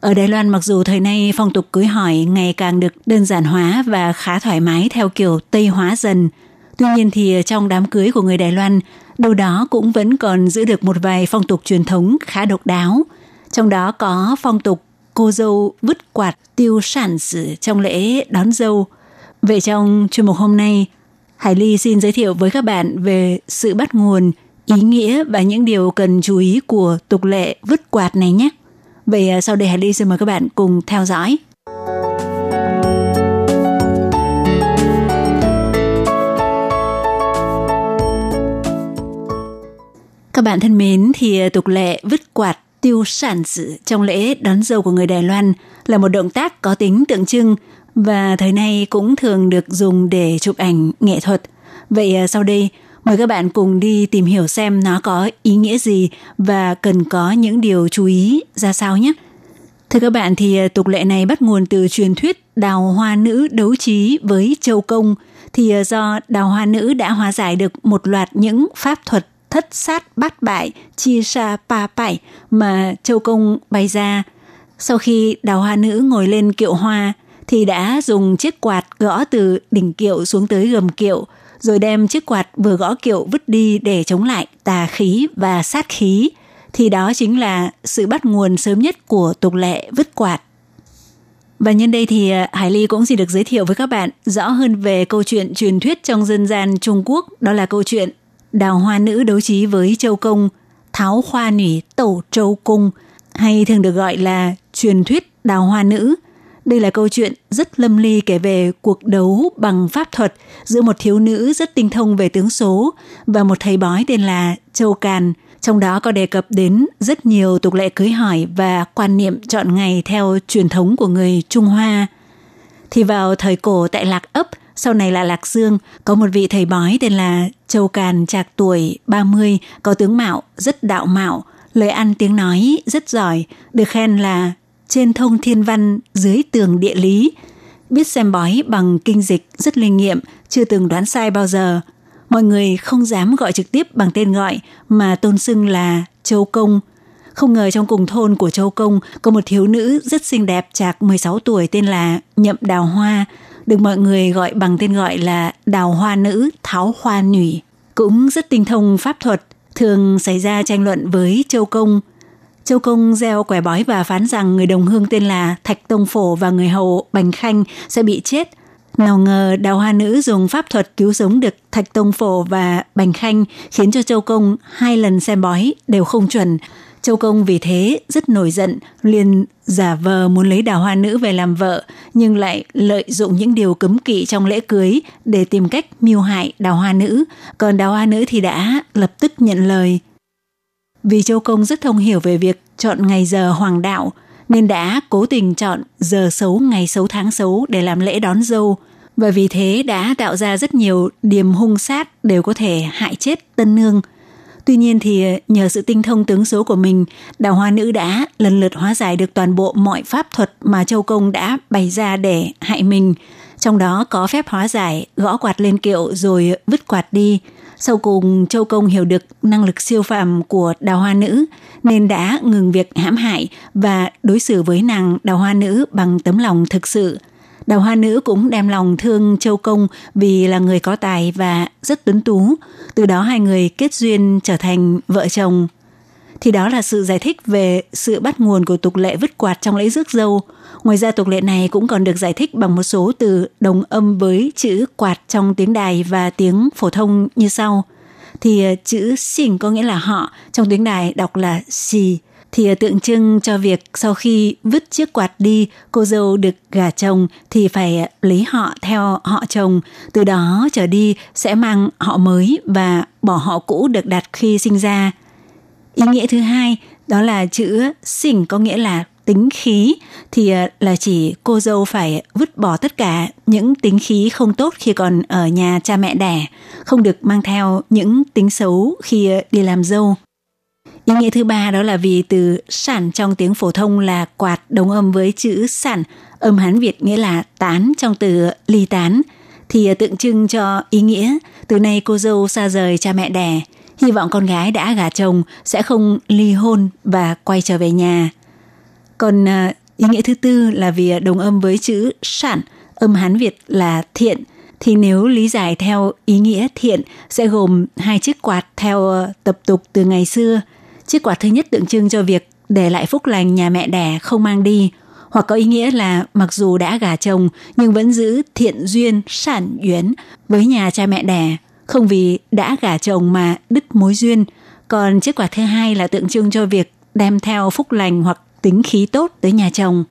ở Đài Loan mặc dù thời nay phong tục cưới hỏi ngày càng được đơn giản hóa và khá thoải mái theo kiểu Tây hóa dần. Tuy nhiên thì trong đám cưới của người Đài Loan, đâu đó cũng vẫn còn giữ được một vài phong tục truyền thống khá độc đáo. Trong đó có phong tục cô dâu vứt quạt tiêu sản sử trong lễ đón dâu. Vậy trong chuyên mục hôm nay, Hải Ly xin giới thiệu với các bạn về sự bắt nguồn, ý nghĩa và những điều cần chú ý của tục lệ vứt quạt này nhé. Vậy à, sau đây Hải Ly xin mời các bạn cùng theo dõi. Các bạn thân mến, thì à, tục lệ vứt quạt tiêu sản sử trong lễ đón dâu của người Đài Loan là một động tác có tính tượng trưng và thời nay cũng thường được dùng để chụp ảnh nghệ thuật. Vậy à, sau đây, mời các bạn cùng đi tìm hiểu xem nó có ý nghĩa gì và cần có những điều chú ý ra sao nhé. Thưa các bạn thì à, tục lệ này bắt nguồn từ truyền thuyết đào hoa nữ đấu trí với châu công thì à, do đào hoa nữ đã hóa giải được một loạt những pháp thuật thất sát bát bại chia sa pa bại mà châu công bày ra. Sau khi đào hoa nữ ngồi lên kiệu hoa thì đã dùng chiếc quạt gõ từ đỉnh kiệu xuống tới gầm kiệu, rồi đem chiếc quạt vừa gõ kiệu vứt đi để chống lại tà khí và sát khí. Thì đó chính là sự bắt nguồn sớm nhất của tục lệ vứt quạt. Và nhân đây thì à, Hải Ly cũng xin được giới thiệu với các bạn rõ hơn về câu chuyện truyền thuyết trong dân gian Trung Quốc, đó là câu chuyện Đào Hoa Nữ đấu trí với Châu Công, Tháo Hoa Nủy Tổ Châu Cung, hay thường được gọi là truyền thuyết Đào Hoa Nữ – đây là câu chuyện rất lâm ly kể về cuộc đấu bằng pháp thuật giữa một thiếu nữ rất tinh thông về tướng số và một thầy bói tên là Châu Càn. Trong đó có đề cập đến rất nhiều tục lệ cưới hỏi và quan niệm chọn ngày theo truyền thống của người Trung Hoa. Thì vào thời cổ tại Lạc Ấp, sau này là Lạc Dương, có một vị thầy bói tên là Châu Càn trạc tuổi 30, có tướng mạo, rất đạo mạo, lời ăn tiếng nói rất giỏi, được khen là trên thông thiên văn, dưới tường địa lý. Biết xem bói bằng kinh dịch rất linh nghiệm, chưa từng đoán sai bao giờ. Mọi người không dám gọi trực tiếp bằng tên gọi mà tôn xưng là Châu Công. Không ngờ trong cùng thôn của Châu Công có một thiếu nữ rất xinh đẹp chạc 16 tuổi tên là Nhậm Đào Hoa, được mọi người gọi bằng tên gọi là Đào Hoa Nữ Tháo Hoa Nhủy. Cũng rất tinh thông pháp thuật, thường xảy ra tranh luận với Châu Công – Châu Công gieo quẻ bói và phán rằng người đồng hương tên là Thạch Tông Phổ và người hầu Bành Khanh sẽ bị chết. Nào ngờ đào hoa nữ dùng pháp thuật cứu sống được Thạch Tông Phổ và Bành Khanh khiến cho Châu Công hai lần xem bói đều không chuẩn. Châu Công vì thế rất nổi giận, liền giả vờ muốn lấy đào hoa nữ về làm vợ, nhưng lại lợi dụng những điều cấm kỵ trong lễ cưới để tìm cách mưu hại đào hoa nữ. Còn đào hoa nữ thì đã lập tức nhận lời. Vì Châu Công rất thông hiểu về việc chọn ngày giờ hoàng đạo, nên đã cố tình chọn giờ xấu ngày xấu tháng xấu để làm lễ đón dâu, và vì thế đã tạo ra rất nhiều điểm hung sát đều có thể hại chết tân nương. Tuy nhiên thì nhờ sự tinh thông tướng số của mình, đào hoa nữ đã lần lượt hóa giải được toàn bộ mọi pháp thuật mà Châu Công đã bày ra để hại mình. Trong đó có phép hóa giải, gõ quạt lên kiệu rồi vứt quạt đi – sau cùng, Châu Công hiểu được năng lực siêu phàm của đào hoa nữ nên đã ngừng việc hãm hại và đối xử với nàng đào hoa nữ bằng tấm lòng thực sự. Đào hoa nữ cũng đem lòng thương Châu Công vì là người có tài và rất tuấn tú. Từ đó hai người kết duyên trở thành vợ chồng. Thì đó là sự giải thích về sự bắt nguồn của tục lệ vứt quạt trong lễ rước dâu – Ngoài ra tục lệ này cũng còn được giải thích bằng một số từ đồng âm với chữ quạt trong tiếng đài và tiếng phổ thông như sau. thì ờ, chữ xỉn có nghĩa là họ, trong tiếng đài đọc là xì thì ờ, tượng trưng cho việc sau khi vứt chiếc quạt đi, cô dâu được gả chồng thì phải ờ, lấy họ theo họ chồng, từ đó trở đi sẽ mang họ mới và bỏ họ cũ được đặt khi sinh ra. Ý nghĩa thứ hai đó là chữ xỉn có nghĩa là tính khí thì ờ, là chỉ cô dâu phải vứt bỏ tất cả những tính khí không tốt khi còn ở nhà cha mẹ đẻ, không được mang theo những tính xấu khi ờ, đi làm dâu. Ý nghĩa thứ ba đó là vì từ sản trong tiếng phổ thông là quạt đồng âm với chữ sản, âm Hán Việt nghĩa là tán trong từ ly tán, thì ờ, tượng trưng cho ý nghĩa từ nay cô dâu xa rời cha mẹ đẻ, hy vọng con gái đã gả chồng sẽ không ly hôn và quay trở về nhà. Còn à, ý nghĩa thứ tư là vì đồng âm với chữ sản, âm Hán Việt là thiện, thì nếu lý giải theo ý nghĩa thiện sẽ gồm hai chiếc quạt theo à, tập tục từ ngày xưa. Chiếc quạt thứ nhất tượng trưng cho việc để lại phúc lành nhà mẹ đẻ không mang đi, hoặc có ý nghĩa là mặc dù đã gả chồng nhưng vẫn giữ thiện duyên sản duyên với nhà cha mẹ đẻ, không vì đã gả chồng mà đứt mối duyên. Còn chiếc quạt thứ hai là tượng trưng cho việc đem theo phúc lành hoặc tính khí tốt tới nhà chồng.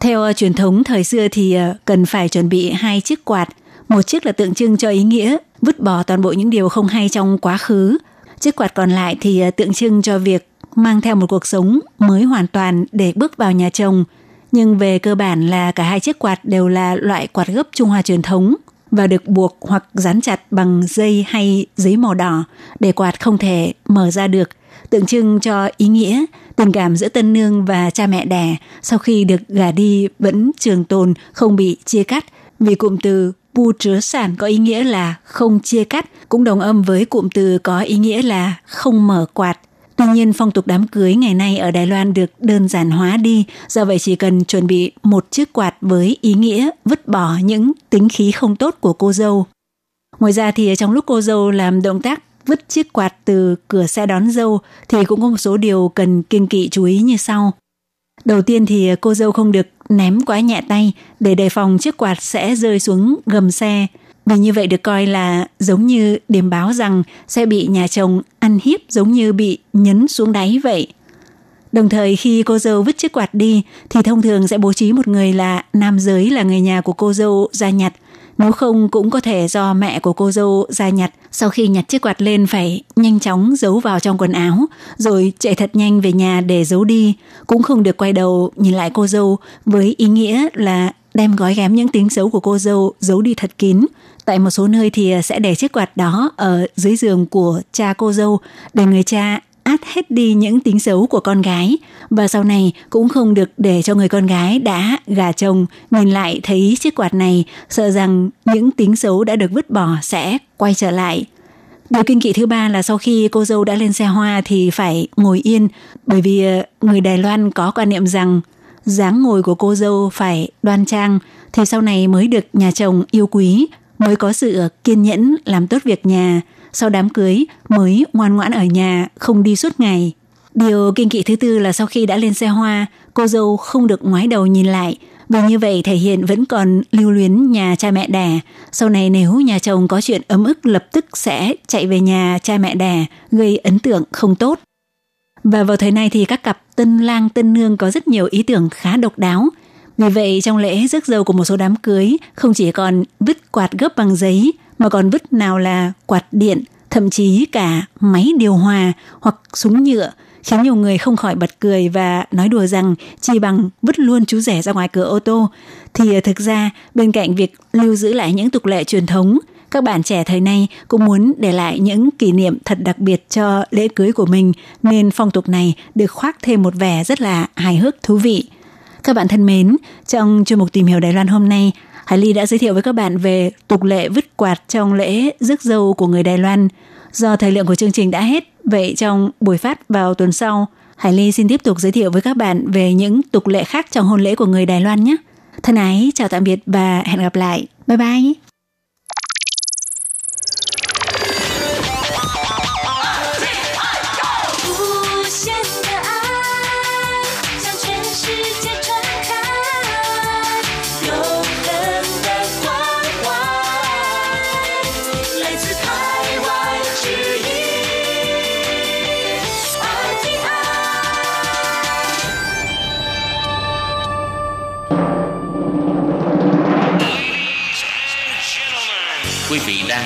Theo ờ, truyền thống thời xưa thì ờ, cần phải chuẩn bị hai chiếc quạt, một chiếc là tượng trưng cho ý nghĩa vứt bỏ toàn bộ những điều không hay trong quá khứ, chiếc quạt còn lại thì ờ, tượng trưng cho việc mang theo một cuộc sống mới hoàn toàn để bước vào nhà chồng. Nhưng về cơ bản là cả hai chiếc quạt đều là loại quạt gấp Trung Hoa truyền thống và được buộc hoặc dán chặt bằng dây hay giấy màu đỏ để quạt không thể mở ra được, tượng trưng cho ý nghĩa tình cảm giữa tân nương và cha mẹ đẻ sau khi được gả đi vẫn trường tồn, không bị chia cắt vì cụm từ bu chứa sản có ý nghĩa là không chia cắt, cũng đồng âm với cụm từ có ý nghĩa là không mở quạt. Tuy nhiên, phong tục đám cưới ngày nay ở Đài Loan được đơn giản hóa đi, do vậy chỉ cần chuẩn bị một chiếc quạt với ý nghĩa vứt bỏ những tính khí không tốt của cô dâu. Ngoài ra thì trong lúc cô dâu làm động tác vứt chiếc quạt từ cửa xe đón dâu thì cũng có một số điều cần kiên kỵ chú ý như sau. Đầu tiên thì cô dâu không được ném quá nhẹ tay để đề phòng chiếc quạt sẽ rơi xuống gầm xe. Vì như vậy được coi là giống như điểm báo rằng sẽ bị nhà chồng ăn hiếp giống như bị nhấn xuống đáy vậy. Đồng thời khi cô dâu vứt chiếc quạt đi thì thông thường sẽ bố trí một người là nam giới là người nhà của cô dâu ra nhặt nếu không cũng có thể do mẹ của cô dâu ra nhặt, sau khi nhặt chiếc quạt lên phải nhanh chóng giấu vào trong quần áo, rồi chạy thật nhanh về nhà để giấu đi. Cũng không được quay đầu nhìn lại cô dâu với ý nghĩa là đem gói ghém những tiếng xấu của cô dâu giấu đi thật kín. Tại một số nơi thì ờ, sẽ để chiếc quạt đó ở dưới giường của cha cô dâu để người cha át hết đi những tính xấu của con gái và sau này cũng không được để cho người con gái đã gả chồng nhìn lại thấy chiếc quạt này, sợ rằng những tính xấu đã được vứt bỏ sẽ quay trở lại. Điều kinh kỵ thứ ba là sau khi cô dâu đã lên xe hoa thì phải ngồi yên, bởi vì ờ, người Đài Loan có quan niệm rằng dáng ngồi của cô dâu phải đoan trang thì sau này mới được nhà chồng yêu quý, mới có sự kiên nhẫn làm tốt việc nhà sau đám cưới mới ngoan ngoãn ở nhà, không đi suốt ngày. Điều kinh kỵ thứ tư là sau khi đã lên xe hoa, cô dâu không được ngoái đầu nhìn lại, vì như vậy thể hiện vẫn còn lưu luyến nhà cha mẹ đẻ. Sau này nếu nhà chồng có chuyện ấm ức lập tức sẽ chạy về nhà cha mẹ đẻ, gây ấn tượng không tốt. Và vào thời này thì các cặp tân lang tân nương có rất nhiều ý tưởng khá độc đáo. Vì vậy trong lễ rước dâu của một số đám cưới không chỉ còn vứt quạt gấp bằng giấy mà còn vứt nào là quạt điện, thậm chí cả máy điều hòa hoặc súng nhựa khiến nhiều người không khỏi bật cười và nói đùa rằng chỉ bằng vứt luôn chú rẻ ra ngoài cửa ô tô thì thực ra bên cạnh việc lưu giữ lại những tục lệ truyền thống các bạn trẻ thời nay cũng muốn để lại những kỷ niệm thật đặc biệt cho lễ cưới của mình nên phong tục này được khoác thêm một vẻ rất là hài hước thú vị. Các bạn thân mến, trong chương mục tìm hiểu Đài Loan hôm nay, Hải Ly đã giới thiệu với các bạn về tục lệ vứt quạt trong lễ rước dâu của người Đài Loan. Do thời lượng của chương trình đã hết, vậy trong buổi phát vào tuần sau, Hải Ly xin tiếp tục giới thiệu với các bạn về những tục lệ khác trong hôn lễ của người Đài Loan nhé. Thân ái, chào tạm biệt và hẹn gặp lại. Bye bye!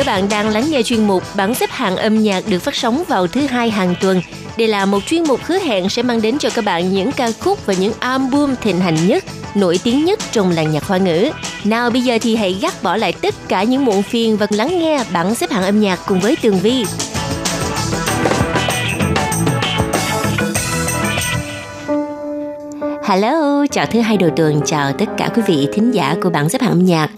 Các bạn đang lắng nghe chuyên mục bảng xếp hạng âm nhạc được phát sóng vào thứ hai hàng tuần. Đây là một chuyên mục hứa hẹn sẽ mang đến cho các bạn những ca khúc và những album thịnh hành nhất, nổi tiếng nhất trong làng nhạc hoa ngữ. Nào bây giờ thì hãy gác bỏ lại tất cả những muộn phiền và lắng nghe bảng xếp hạng âm nhạc cùng với Tường Vi. Hello, chào thứ hai đầu tuần, chào tất cả quý vị thính giả của bảng xếp hạng âm nhạc.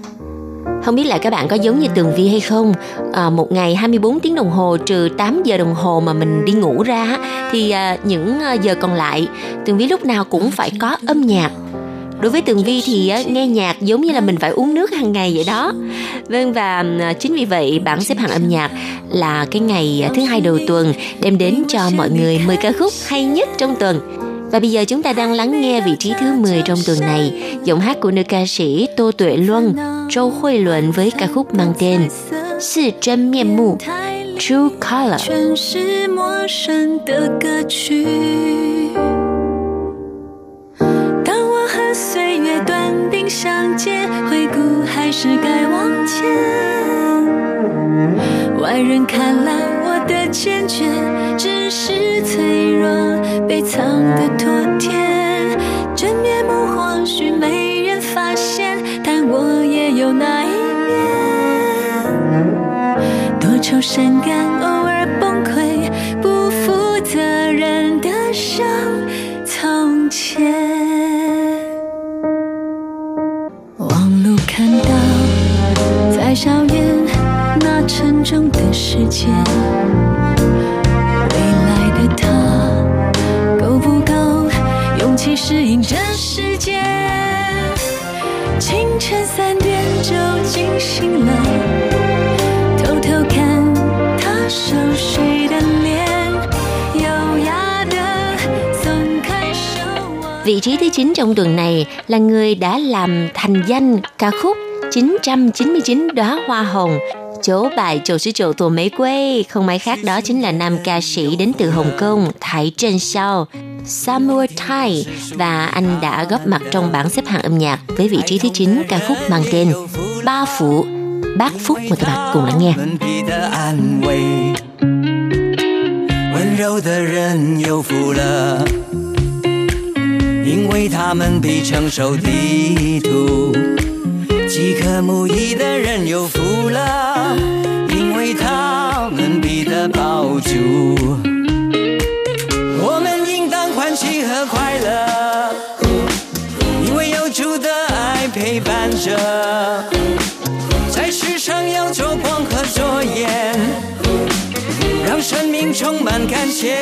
Không biết là các bạn có giống như Tường Vi hay không? À, một ngày 24 tiếng đồng hồ trừ 8 giờ đồng hồ mà mình đi ngủ ra thì à, những à, giờ còn lại Tường Vi lúc nào cũng phải có âm nhạc. Đối với Tường Vi thì nghe nhạc giống như là mình phải uống nước hàng ngày vậy đó. Vâng và à, chính vì vậy bảng xếp hạng âm nhạc là cái ngày à, thứ hai đầu tuần đem đến cho mọi người 10 ca khúc hay nhất trong tuần. Và bây giờ chúng ta đang lắng nghe vị trí thứ 10 trong tuần này, giọng hát của nữ ca sĩ Tô Tuệ Luân, Châu Huệ Luận với ca khúc mang tên Sự chân miệng mù, True Color. 全是陌生的歌曲。当我和岁月短兵相接，回顾还是该往前。外人看来我的坚决，只是脆弱被藏的妥帖。真面目或许没人发现，但我有那一面。多愁善感，偶尔崩溃，不负责任的像从前。望路看到，在校园那沉重的世界，未来的他够不够勇气适应这世界？清晨三点就惊醒了。偷偷看他熟睡的脸，优雅的松开手握。 Vị trí thứ 9 trong tuần này là người đã làm thành danh ca khúc 999 đóa hoa hồng chỗ bài chỗ sứ chỗ tổ mấy quê không ai khác đó chính là nam ca sĩ đến từ Hồng Kông Thái Trân Sao Samuel Tai và anh đã góp mặt trong bảng xếp hạng âm nhạc với vị trí thứ 9 ca khúc mang tên Ba Phụ Bác Phúc mời các bạn cùng lắng nghe 们比的安慰，温柔的人有福了，因为他们比承受地图；饥渴慕义的人有福了，因为他们比的饱足。 的快乐，因为有主的爱陪伴着。在世上要做光和作盐，让生命充满感谢。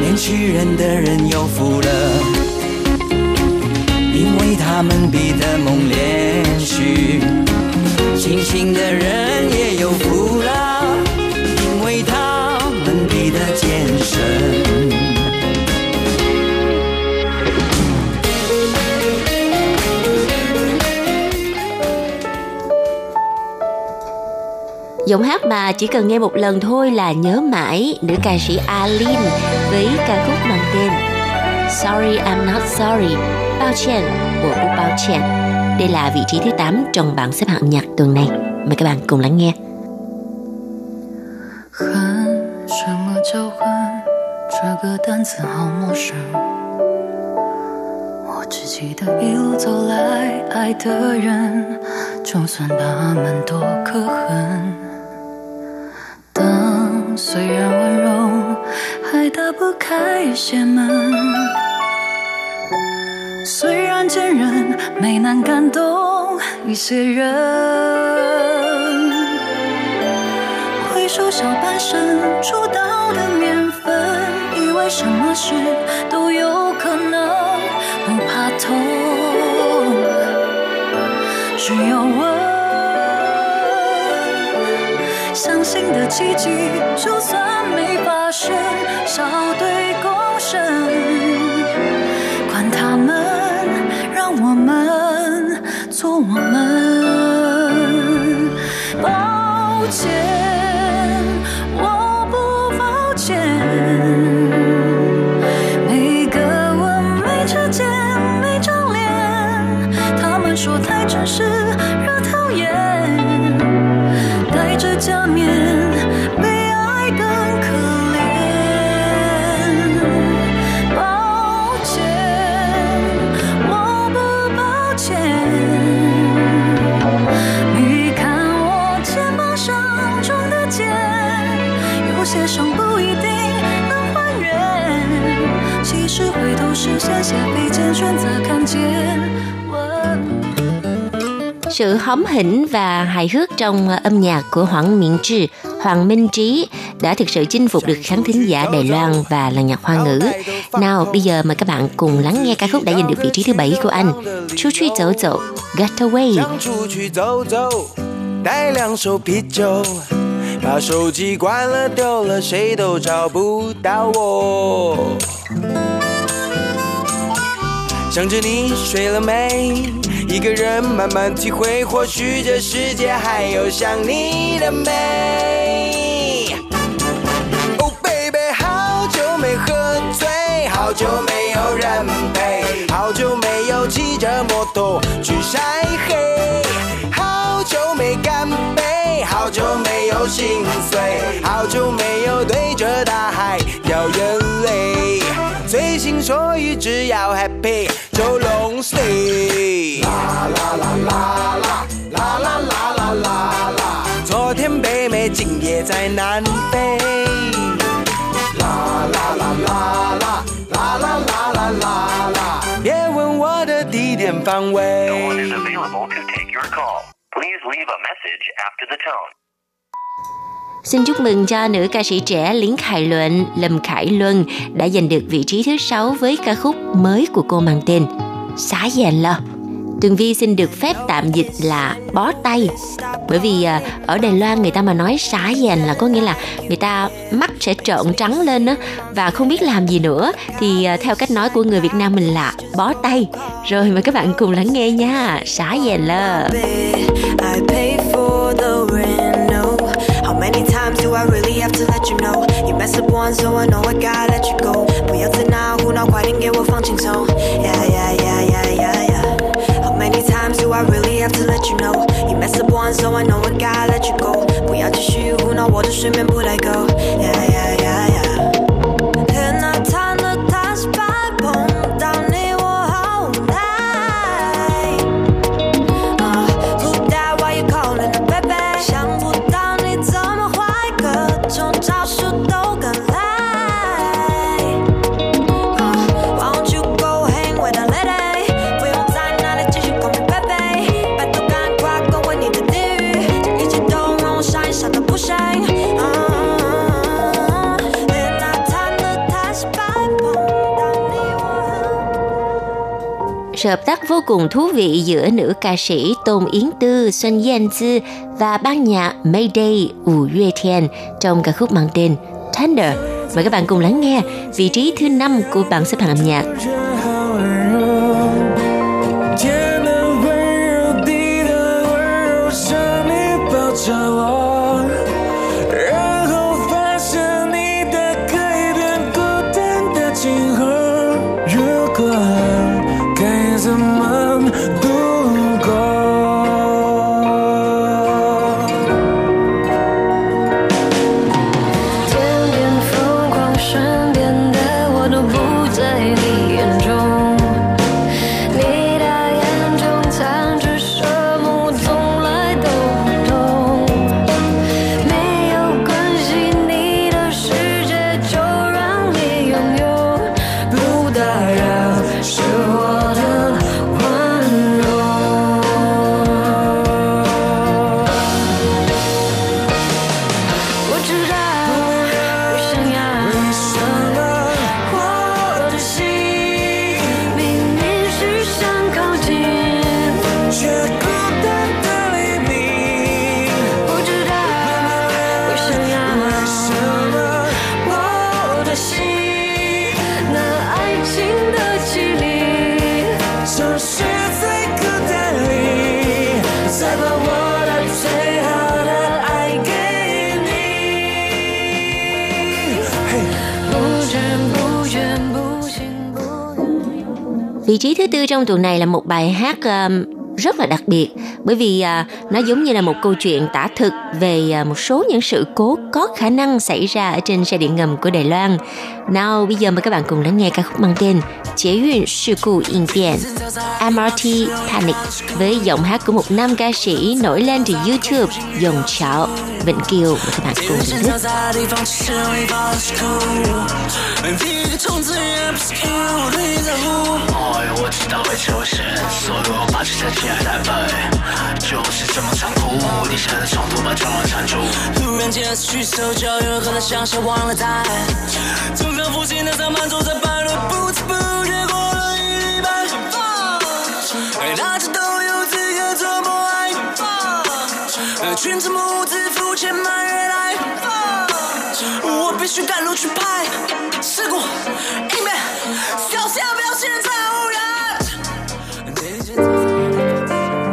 年轻人的人有福了，因为他们比的梦连续；清醒的人也有福了，因为他们比的健身。Giọng hát mà chỉ cần nghe một lần thôi là nhớ mãi nữ ca sĩ Alin với ca khúc mang tên Sorry I'm Not Sorry Bao Chen của Bố Bao Chen. Đây là vị trí thứ 8 trong bảng xếp hạng âm nhạc tuần này. Mời các bạn cùng lắng nghe. 恨，什么叫恨？这个单词好陌生。我只记得一路走来，爱的人，就算他们多可恨。 虽然温柔，还打不开一些门。虽然坚韧，没能感动一些人。回首小半生出道的年份，以为什么事都有可能，不怕痛，只要问。相信的奇迹就算没发生，笑对共生，管他们，让我们做我们。抱歉。Sự hóm hỉnh và hài hước trong âm nhạc của Hoàng Miện Trư, Hoàng Minh Trí đã thực sự chinh phục được khán thính giả Đài Loan và làng nhạc hoa ngữ. Nào, bây giờ mời các bạn cùng lắng nghe ca khúc đã giành được vị trí thứ bảy của anh, Chu Truy Dẫu Dẫu, Get Away. 想出去走走，带两手啤酒，把手机关了丢了，谁都找不到我。想着你睡了没， 一个人慢慢体会，或许这世界还有想你的美。Oh baby，好久没喝醉，好久没有人陪，好久没有骑着摩托去晒黑，好久没干杯，好久没有心碎，好久没有对着大海掉眼泪。随心所欲，只要 happy 在南非。啦啦啦啦啦啦啦啦啦啦啦，别问我的地点方位。 No one is available to take your call. Please leave a message after the tone. Xin chúc mừng cho nữ ca sĩ trẻ Liến Khải Luận, Lâm Khải Luân đã giành được vị trí thứ sáu với ca khúc mới của cô mang tên Xá Dàn Lo. Tường Vi xin được phép tạm dịch là bó tay bởi vì à, ở Đài Loan người ta mà nói xá dàn là có nghĩa là người ta mắt sẽ trợn trắng lên á và không biết làm gì nữa thì à, theo cách nói của người Việt Nam mình là bó tay rồi mời các bạn cùng lắng nghe nha xá dàn lơ I pay for the rent. No, how many times do I really have to let you know? You mess up once, so I know I gotta let you go. 不要再拿胡闹，快点给我放轻松。 have to let you know? You mess up once, so I know I gotta let you go. 不要继续胡闹，我的睡眠不带够。Yeah, yeah, yeah, vô cùng thú vị giữa nữ ca sĩ Tôn Yến Tư, Xuân Yan Dư và ban nhạc Mayday Wu Yue Thian trong ca khúc mang tên Tender. Mời các bạn cùng lắng nghe vị trí thứ năm của bảng xếp hạng âm nhạc. Vị trí thứ tư trong tuần này là một bài hát um, rất là đặc biệt bởi vì à, nó giống như là một câu chuyện tả thực về à, một số những sự cố có khả năng xảy ra ở trên xe điện ngầm của Đài Loan. Nào bây giờ mời các bạn cùng lắng nghe ca khúc mang tên Chế Yun Sự Cụ Yên Điện MRT Panic với giọng hát của một nam ca sĩ nổi lên từ YouTube Dòng Chảo Vĩnh Kiều mời các bạn cùng thưởng thức. 在地方只剩一把是苦，第一个冲刺也不是 Q，对你在乎。哎，我知道会出现，所以我把这些起来台北， 就是这么残酷。地下的冲突把绝望铲除。突然间去手脚，有人可能想象忘了？带，总反复性的在满足在摆轮，不知不觉过了？一礼拜。而大家都有资格这么爱，呃全程目自付钱买月来，我必须赶路去拍，事故迎面，小心不要现在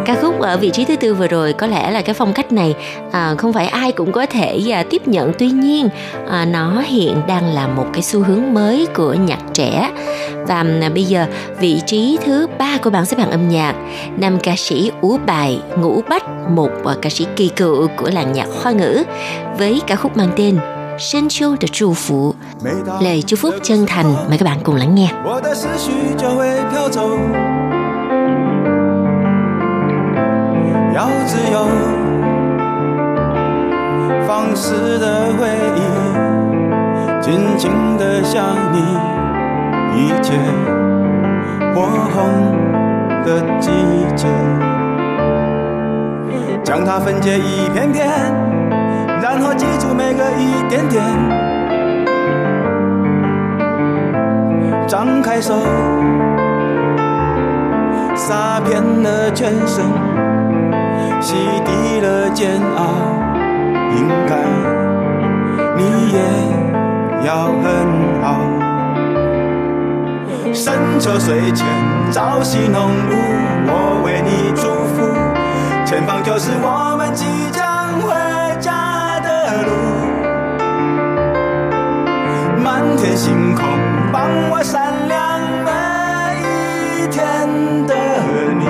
Ca khúc ở vị trí thứ tư vừa rồi có lẽ là cái phong cách này à, không phải ai cũng có thể à, tiếp nhận. Tuy nhiên à, nó hiện đang là một cái xu hướng mới của nhạc trẻ. Và à, bây giờ vị trí thứ ba của bảng xếp hạng âm nhạc nam ca sĩ Ú Bài Ngũ Bách một à, ca sĩ kỳ cựu của làng nhạc hoa ngữ với ca khúc mang tên Sinh Châu được Chu phụ. Lời chúc phúc chân thành mời các bạn cùng lắng nghe. 要自由，放肆的回忆，尽情的想你，一切火红的季节，将它分解一片片，然后记住每个一点点。张开手，洒遍了全身，洗涤了煎熬。应该你也要很好。深秋水前，朝夕浓雾，我为你祝福。前方就是我们即将回家的路。满天星空帮我闪亮每一天的你，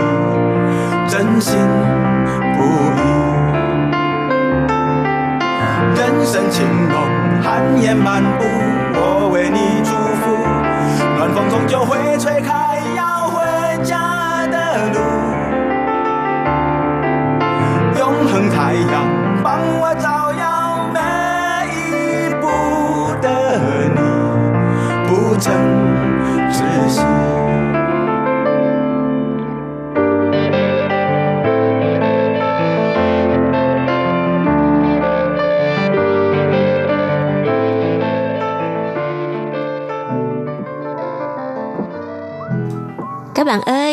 真心寒夜漫步，我为你祝福。暖风终究会吹开要回家的路，永恒太阳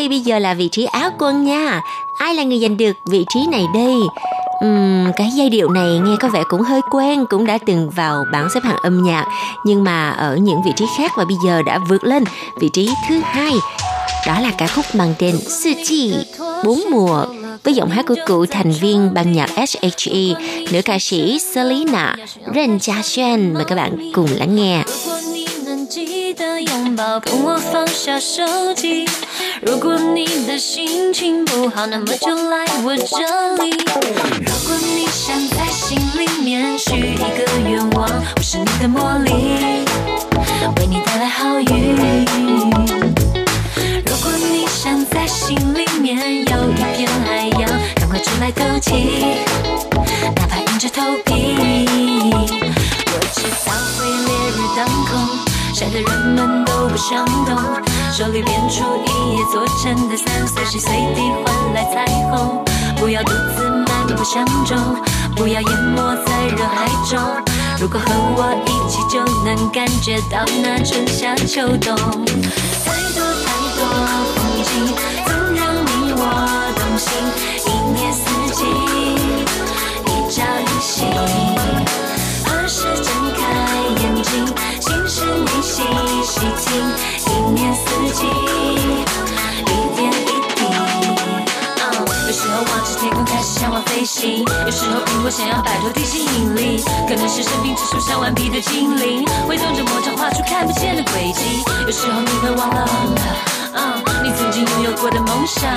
ơi, bây giờ là vị trí áo quân nha. Ai là người giành được vị trí này đây? Uhm, cái giai điệu này nghe có vẻ cũng hơi quen, cũng đã từng vào bảng xếp hạng âm nhạc, nhưng mà ở những vị trí khác và bây giờ đã vượt lên vị trí thứ hai. Đó là ca khúc mang tên Sư Chi, Bốn Mùa, với giọng hát của cựu thành viên ban nhạc SHE, nữ ca sĩ Selena Ren Jia Xuan. Mời các bạn cùng lắng nghe. 的拥抱，跟我放下手机。如果你的心情不好，那么就来我这里。如果你想在心里面许一个愿望，我是你的魔力，为你带来好运。如果你想在心里面有一片海洋，赶快出来透气，哪怕硬着头皮。我知道会烈日当空，晒得人们都不想动。手里变出一叶做成的伞，随时随地换来彩虹。不要独自漫步相中，不要淹没在人海中。如果和我一起，就能感觉到那春夏秋冬。太多太多风景，总让你我动心。一年四季，一朝一夕。何时睁开眼睛，你细细听。一年四季，一点一滴。嗯有时候望着天空开始向往飞行，有时候苹果想要摆脱地心引力，可能是生命之树上顽皮的精灵，挥动着魔杖画出看不见的轨迹。有时候你会忘了，嗯，你曾经拥有过的梦想，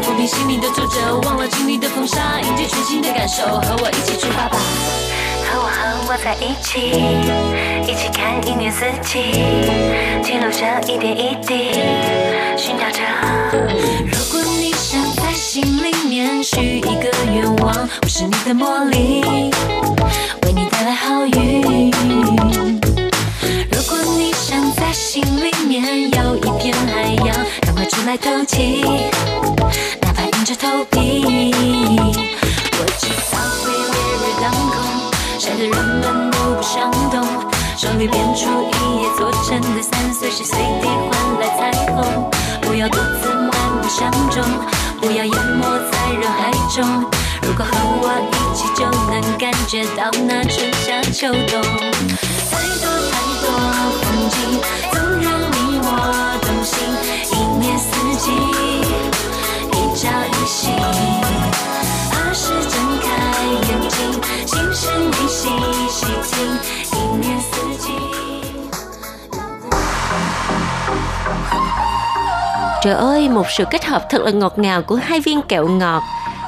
抚平心里的皱褶，忘了经历的风沙，迎接全新的感受，和我一起出发吧。和我和我在一起，一起看一年四季，记录着一点一滴，寻找着。如果你想在心里面许一个愿望，我是你的魔力，为你带来好运。如果你想在心里面有一片海洋，赶快出来透气，哪怕硬着头皮。手里变出一叶做成的伞，随时随地换来彩虹。不要独自漫步相中，不要淹没在人海中。如果和我一起，就能感觉到那春夏秋冬。太多太多风景，总让你我动心。一年四季，一朝一夕。儿时睁开眼睛，心事你细细听。Trời ơi, một sự kết hợp thật là ngọt ngào của hai viên kẹo ngọt.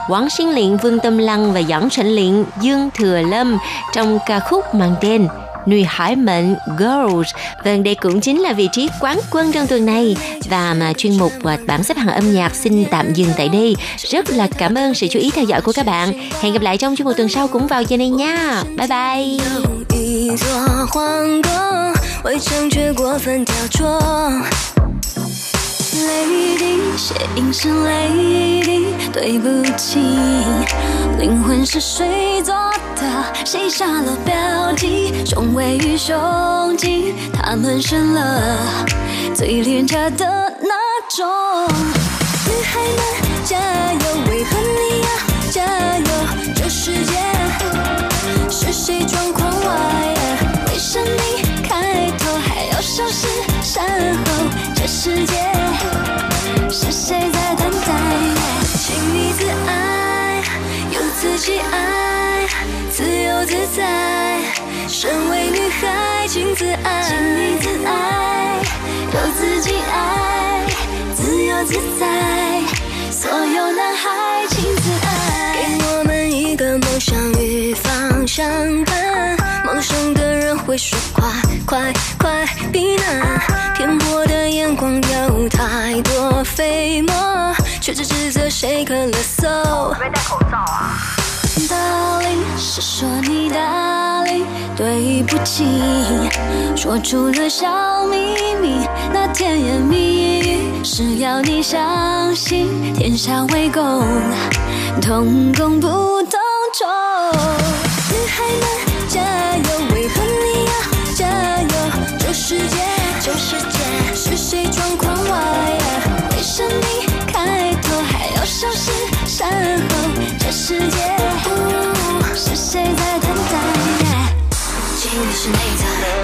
Quảng Sinh Liện Vương Tâm Lăng và Doãn Sảnh Liện Dương Thừa Lâm trong ca khúc mang tên Nuôi Hải Mệnh Girls. Vâng, đây cũng chính là vị trí quán quân trong tuần này. Và mà chuyên mục và bảng xếp hạng âm nhạc xin tạm dừng tại đây. Rất là cảm ơn sự chú ý theo dõi của các bạn. Hẹn gặp lại trong chuyên mục tuần sau cũng vào giờ này nha. Bye bye. 一座皇宫，围城却过分雕琢。泪滴，血印是泪滴，对不起，灵魂是谁做的？谁下了标记？雄伟与胸襟，他们生了最廉价的那种。女孩们加油，为何你要加油？这世界是谁状况外？为生命开头还要收拾善爱，自由自在。身为女孩，请自爱，请你自爱，有自己爱，自由自在。所有男孩，请自爱。给我们一个梦想与方向盘，梦想的人会说快快快避难，偏颇的眼光有太多飞沫，却只指责谁咳了嗽。没戴口罩啊？Darling，是说你 Darling，对不起，说出了小秘密，那甜言蜜语是要你相信，天下为公，同工不同酬。女孩们谁在等待？经历是内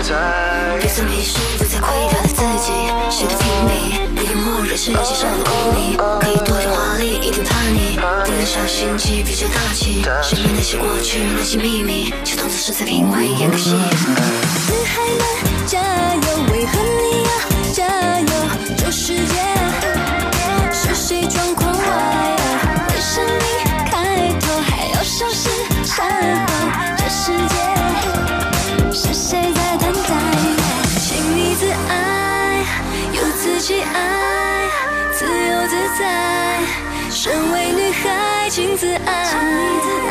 在，别曾迷失，不再亏待自己。谁的拼命，不用默认世界上的污泥，可以多点华丽，一点叛逆，不能小心机，比较大气。身边那些过去，那些秘密，就当作是在品味演个戏。女孩们加油，为何你要加油？这世界是谁状况外？身为女孩，请自爱，你自爱。